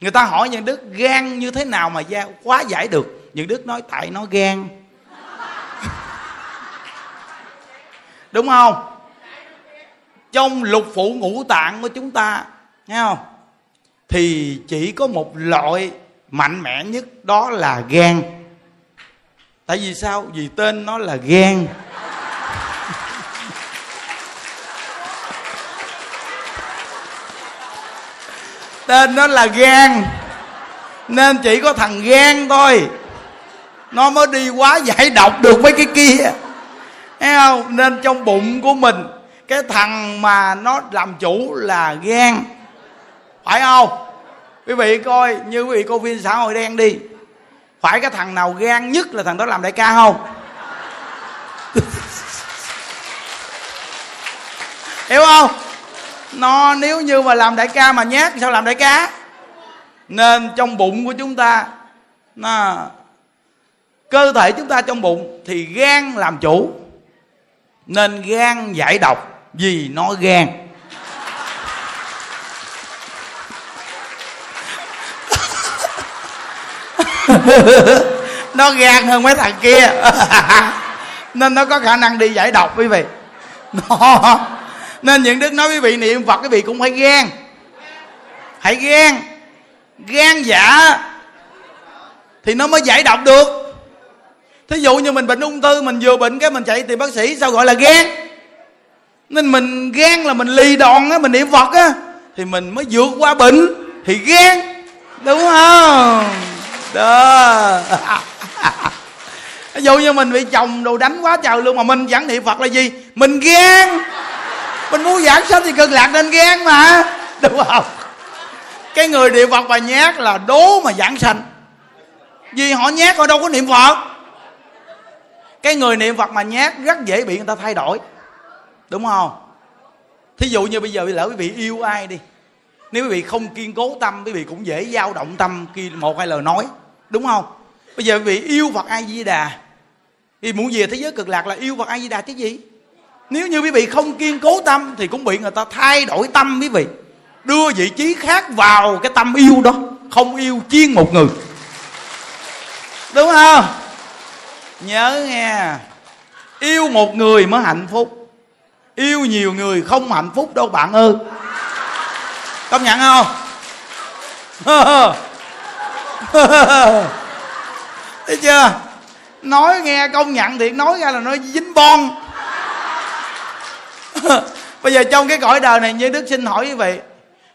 Người ta hỏi những đức gan như thế nào mà quá giải được? Những đức nói tại nó gan. Đúng không? Trong lục phủ ngũ tạng của chúng ta, nghe không? Thì chỉ có một loại mạnh mẽ nhất, đó là gan. Tại vì sao? Vì tên nó là gan. Tên nó là gan nên chỉ có thằng gan thôi. Nó mới đi quá giải độc được mấy cái kia. Thấy không? Nên trong bụng của mình, cái thằng mà nó làm chủ là gan phải không? Quý vị coi, như quý vị coi phim xã hội đen đi. Phải cái thằng nào gan nhất là thằng đó làm đại ca không? Hiểu không? Nó nếu như mà làm đại ca mà nhát sao làm đại ca? Nên trong bụng của chúng ta nó cơ thể chúng ta trong bụng thì gan làm chủ. Nên gan giải độc vì nó gan. Nó gan hơn mấy thằng kia. Nên nó có khả năng đi giải độc, quý vị. Nó nên những đức nói quý vị niệm phật, quý vị cũng phải gan hãy gan gan dạ thì nó mới giải độc được. Thí dụ như mình bệnh ung thư, mình vừa bệnh cái mình chạy tìm bác sĩ, sao gọi là gan nên mình gan là mình lì đòn á, mình niệm phật á, thì mình mới vượt qua bệnh, thì gan đúng không? Đó. Ví dụ như mình bị chồng đồ đánh quá trời luôn mà mình vẫn niệm phật là gì? Mình gan mình muốn giảng sanh thì cực lạc nên gan mà. Đúng không? Cái người niệm phật mà nhát là đố mà giảng sanh. Vì họ nhát họ đâu có niệm phật. Cái người niệm phật mà nhát rất dễ bị người ta thay đổi. Đúng không? Thí dụ như bây giờ lỡ quý vị yêu ai đi. Nếu quý vị không kiên cố tâm quý vị cũng dễ dao động tâm khi một hai lời nói. Đúng không? Bây giờ quý vị yêu phật a di đà. Thì muốn về thế giới cực lạc là yêu phật a di đà chứ gì nếu như quý vị không kiên cố tâm thì cũng bị người ta thay đổi tâm quý vị. Đưa vị trí khác vào cái tâm yêu đó, không yêu chiên một người. Đúng không? Nhớ nghe. Yêu một người mới hạnh phúc. Yêu nhiều người không hạnh phúc đâu bạn ơi. Công nhận không? Thấy chưa? Nói nghe công nhận thì nói ra là nó dính bon. bây giờ trong cái cõi đời này như đức xin hỏi quý vị,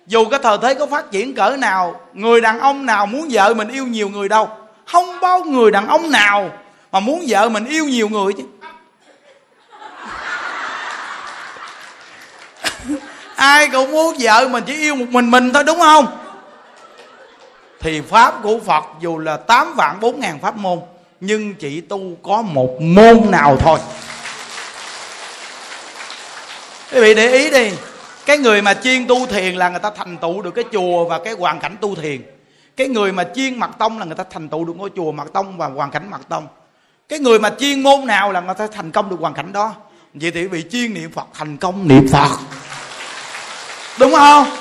dù cái thời thế có phát triển cỡ nào, người đàn ông nào muốn vợ mình yêu nhiều người đâu. Không bao người đàn ông nào mà muốn vợ mình yêu nhiều người chứ. Ai cũng muốn vợ mình chỉ yêu một mình mình thôi, đúng không? Thì pháp của phật dù là tám vạn bốn ngàn pháp môn, nhưng chỉ tu có một môn nào thôi quý vị để ý đi, cái người mà chuyên tu thiền là người ta thành tựu được cái chùa và cái hoàn cảnh tu thiền. Cái người mà chuyên mặt tông là người ta thành tựu được ngôi chùa mặt tông và hoàn cảnh mặt tông. Cái người mà chuyên môn nào là người ta thành công được hoàn cảnh đó. Vậy thì quý vị chuyên niệm phật, thành công niệm phật. Đúng không?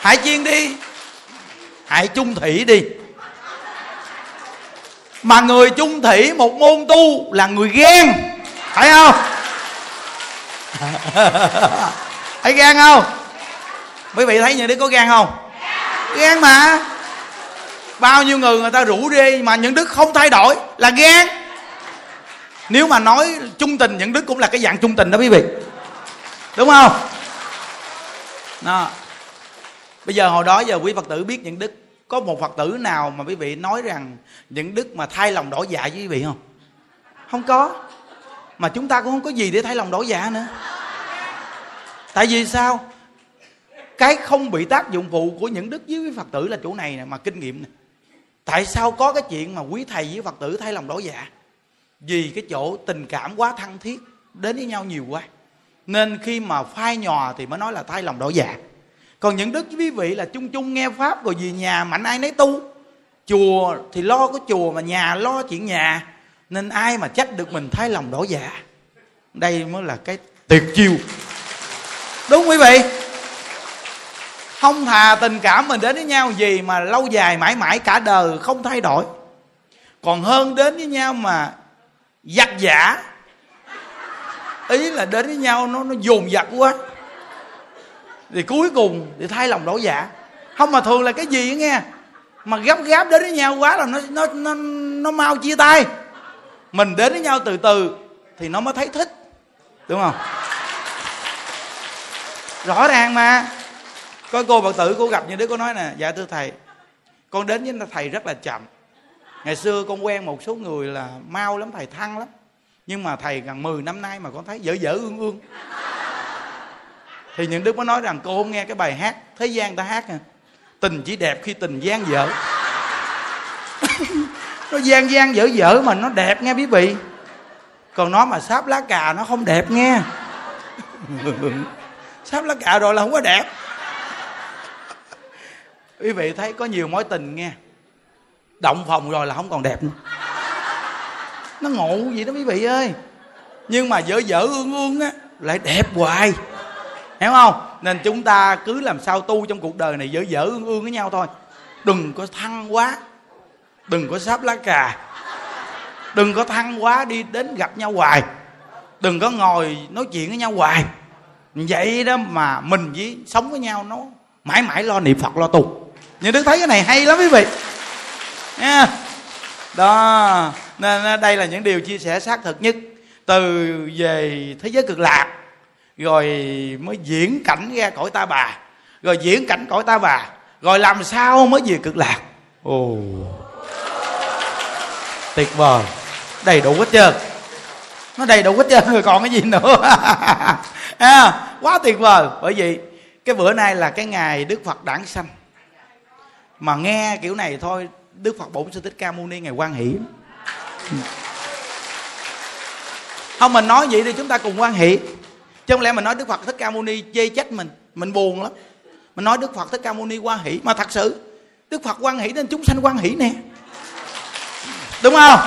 Hãy chuyên đi. Hãy chung thủy đi. Mà người chung thủy một môn tu là người ghen. Phải không? thấy gan không? Quý vị thấy như đức có gan không? Gan mà. Bao nhiêu người người ta rủ rê mà những đức không thay đổi là gan. Nếu mà nói trung tình, những đức cũng là cái dạng trung tình đó quý vị. Đúng không? Đó. bây giờ hồi đó giờ quý phật tử biết những đức có một phật tử nào mà quý vị nói rằng những đức mà thay lòng đổi dạ với quý vị không? Không có mà chúng ta cũng không có gì để thay lòng đổi dạ nữa. Tại vì sao? Cái không bị tác dụng phụ của những đức với phật tử là chỗ này nè, mà kinh nghiệm nè. Tại sao có cái chuyện mà quý thầy với phật tử thay lòng đổi dạ vì cái chỗ tình cảm quá thân thiết, đến với nhau nhiều quá. Nên khi mà phai nhòa thì mới nói là thay lòng đổi dạ còn những đức quý vị là chung chung nghe pháp rồi về nhà, mạnh ai nấy tu. Chùa thì lo có chùa mà nhà lo chuyện nhà nên ai mà trách được mình thay lòng đổi dạ? Đây mới là cái tuyệt chiêu. Đúng quý vị. Không thà tình cảm mình đến với nhau gì mà lâu dài mãi mãi cả đời không thay đổi. Còn hơn đến với nhau mà giặt giả. Ý là đến với nhau nó nó dồn dập quá. Thì cuối cùng thì thay lòng đổi dạ. Không mà thường là cái gì nghe. Mà gấp gáp đến với nhau quá là nó nó nó nó mau chia tay mình đến với nhau từ từ thì nó mới thấy thích. Đúng không? Rõ ràng mà. Có cô phật tử, cô gặp như đứa cô nói nè dạ thưa thầy, con đến với thầy rất là chậm. Ngày xưa con quen một số người là mau lắm, thầy thăng lắm. Nhưng mà thầy gần 10 năm nay mà con thấy dở dở ương ương. Thì những đức mới nói rằng, cô không nghe cái bài hát, thế gian ta hát à tình chỉ đẹp khi tình gian dở. nó gian gian dở dở mà nó đẹp nghe quý vị. Còn nó mà sáp lá cà nó không đẹp nghe. Sáp lá cà rồi là không có đẹp. Quý vị thấy có nhiều mối tình nghe. Động phòng rồi là không còn đẹp nữa. Nó ngộ gì đó quý vị ơi. Nhưng mà dở dở ương ương á, lại đẹp hoài. Hiểu không? Nên chúng ta cứ làm sao tu trong cuộc đời này dở dở ương ương với nhau thôi. Đừng có thăng quá đừng có sáp lá cà. Đừng có thăng quá đi đến gặp nhau hoài. Đừng có ngồi nói chuyện với nhau hoài. Vậy đó mà mình với sống với nhau nó mãi mãi lo niệm phật, lo tu. Nhưng đức thấy cái này hay lắm quý vị. Nha. Đó. Nên đây là những điều chia sẻ xác thực nhất từ về thế giới cực lạc. Rồi mới diễn cảnh ra cõi ta bà. Rồi diễn cảnh cõi ta bà. Rồi làm sao mới về cực lạc? Ồ tuyệt vời. Đầy đủ hết trơn. Nó đầy đủ hết trơn rồi còn cái gì nữa? À, quá tuyệt vời. Bởi vì cái bữa nay là cái ngày đức phật đản sanh. Mà nghe kiểu này thôi đức phật bổn sư thích ca mâu ni ngày quan hỷ. Không mình nói vậy thì chúng ta cùng quan hỷ. Chứ không lẽ mình nói đức phật thích ca mâu ni chê trách mình mình buồn lắm. Mình nói đức phật thích ca mâu ni quan hỷ. Mà thật sự đức phật quan hỷ nên chúng sanh quan hỷ nè đúng không?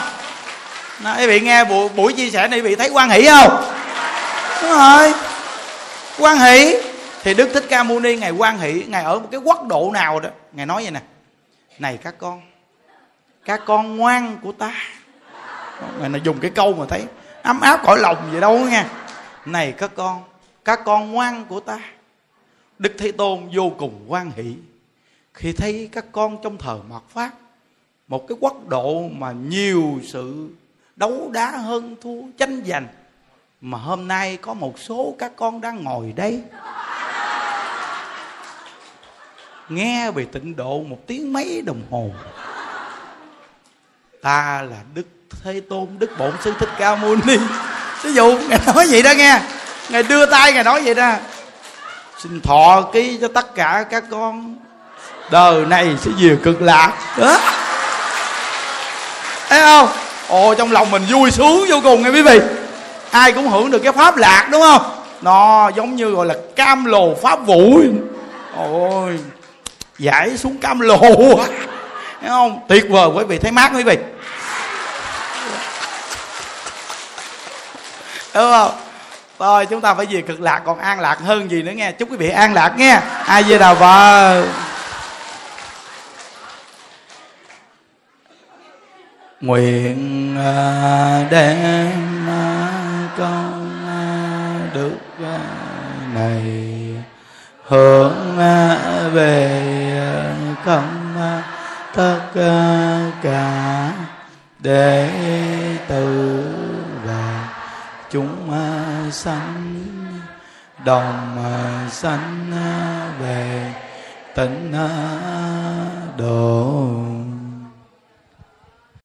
Đó, quý vị nghe buổi, buổi chia sẻ này quý vị thấy quan hỷ không? Đúng rồi. Quan hỷ. Thì đức thích ca mâu ni ngày quan hỷ ngày ở một cái quốc độ nào đó. Ngài nói vậy nè. Này các con các con ngoan của ta. Ngài nó dùng cái câu mà thấy ấm áp cõi lòng vậy đâu nha. Này các con các con ngoan của ta. Đức thế tôn vô cùng quan hỷ. Khi thấy các con trong thờ mạt pháp một cái quốc độ mà nhiều sự đấu đá hơn thua tranh giành. Mà hôm nay có một số các con đang ngồi đây. Nghe về tịnh độ một tiếng mấy đồng hồ. Ta là đức thế tôn, đức bổn sư thích ca mâu ni. Ví dụ, ngài nói vậy đó nghe. Ngài đưa tay, ngài nói vậy đó. Xin thọ ký cho tất cả các con. Đời này sẽ về cực lạc. Đó thấy không? Ồ trong lòng mình vui sướng vô cùng nghe quý vị. Ai cũng hưởng được cái pháp lạc, đúng không? Nó giống như gọi là cam lồ pháp vũ. Ôi, giải xuống cam lồ thấy không? Tuyệt vời quý vị, thấy mát quý vị? Đúng không? Rồi chúng ta phải về cực lạc, còn an lạc hơn gì nữa nghe. Chúc quý vị an lạc nghe. Ai về đào vợ nguyện à, đem à, con à, đức này hướng về không tất cả để từ chúng sanh đồng sanh về tịnh độ.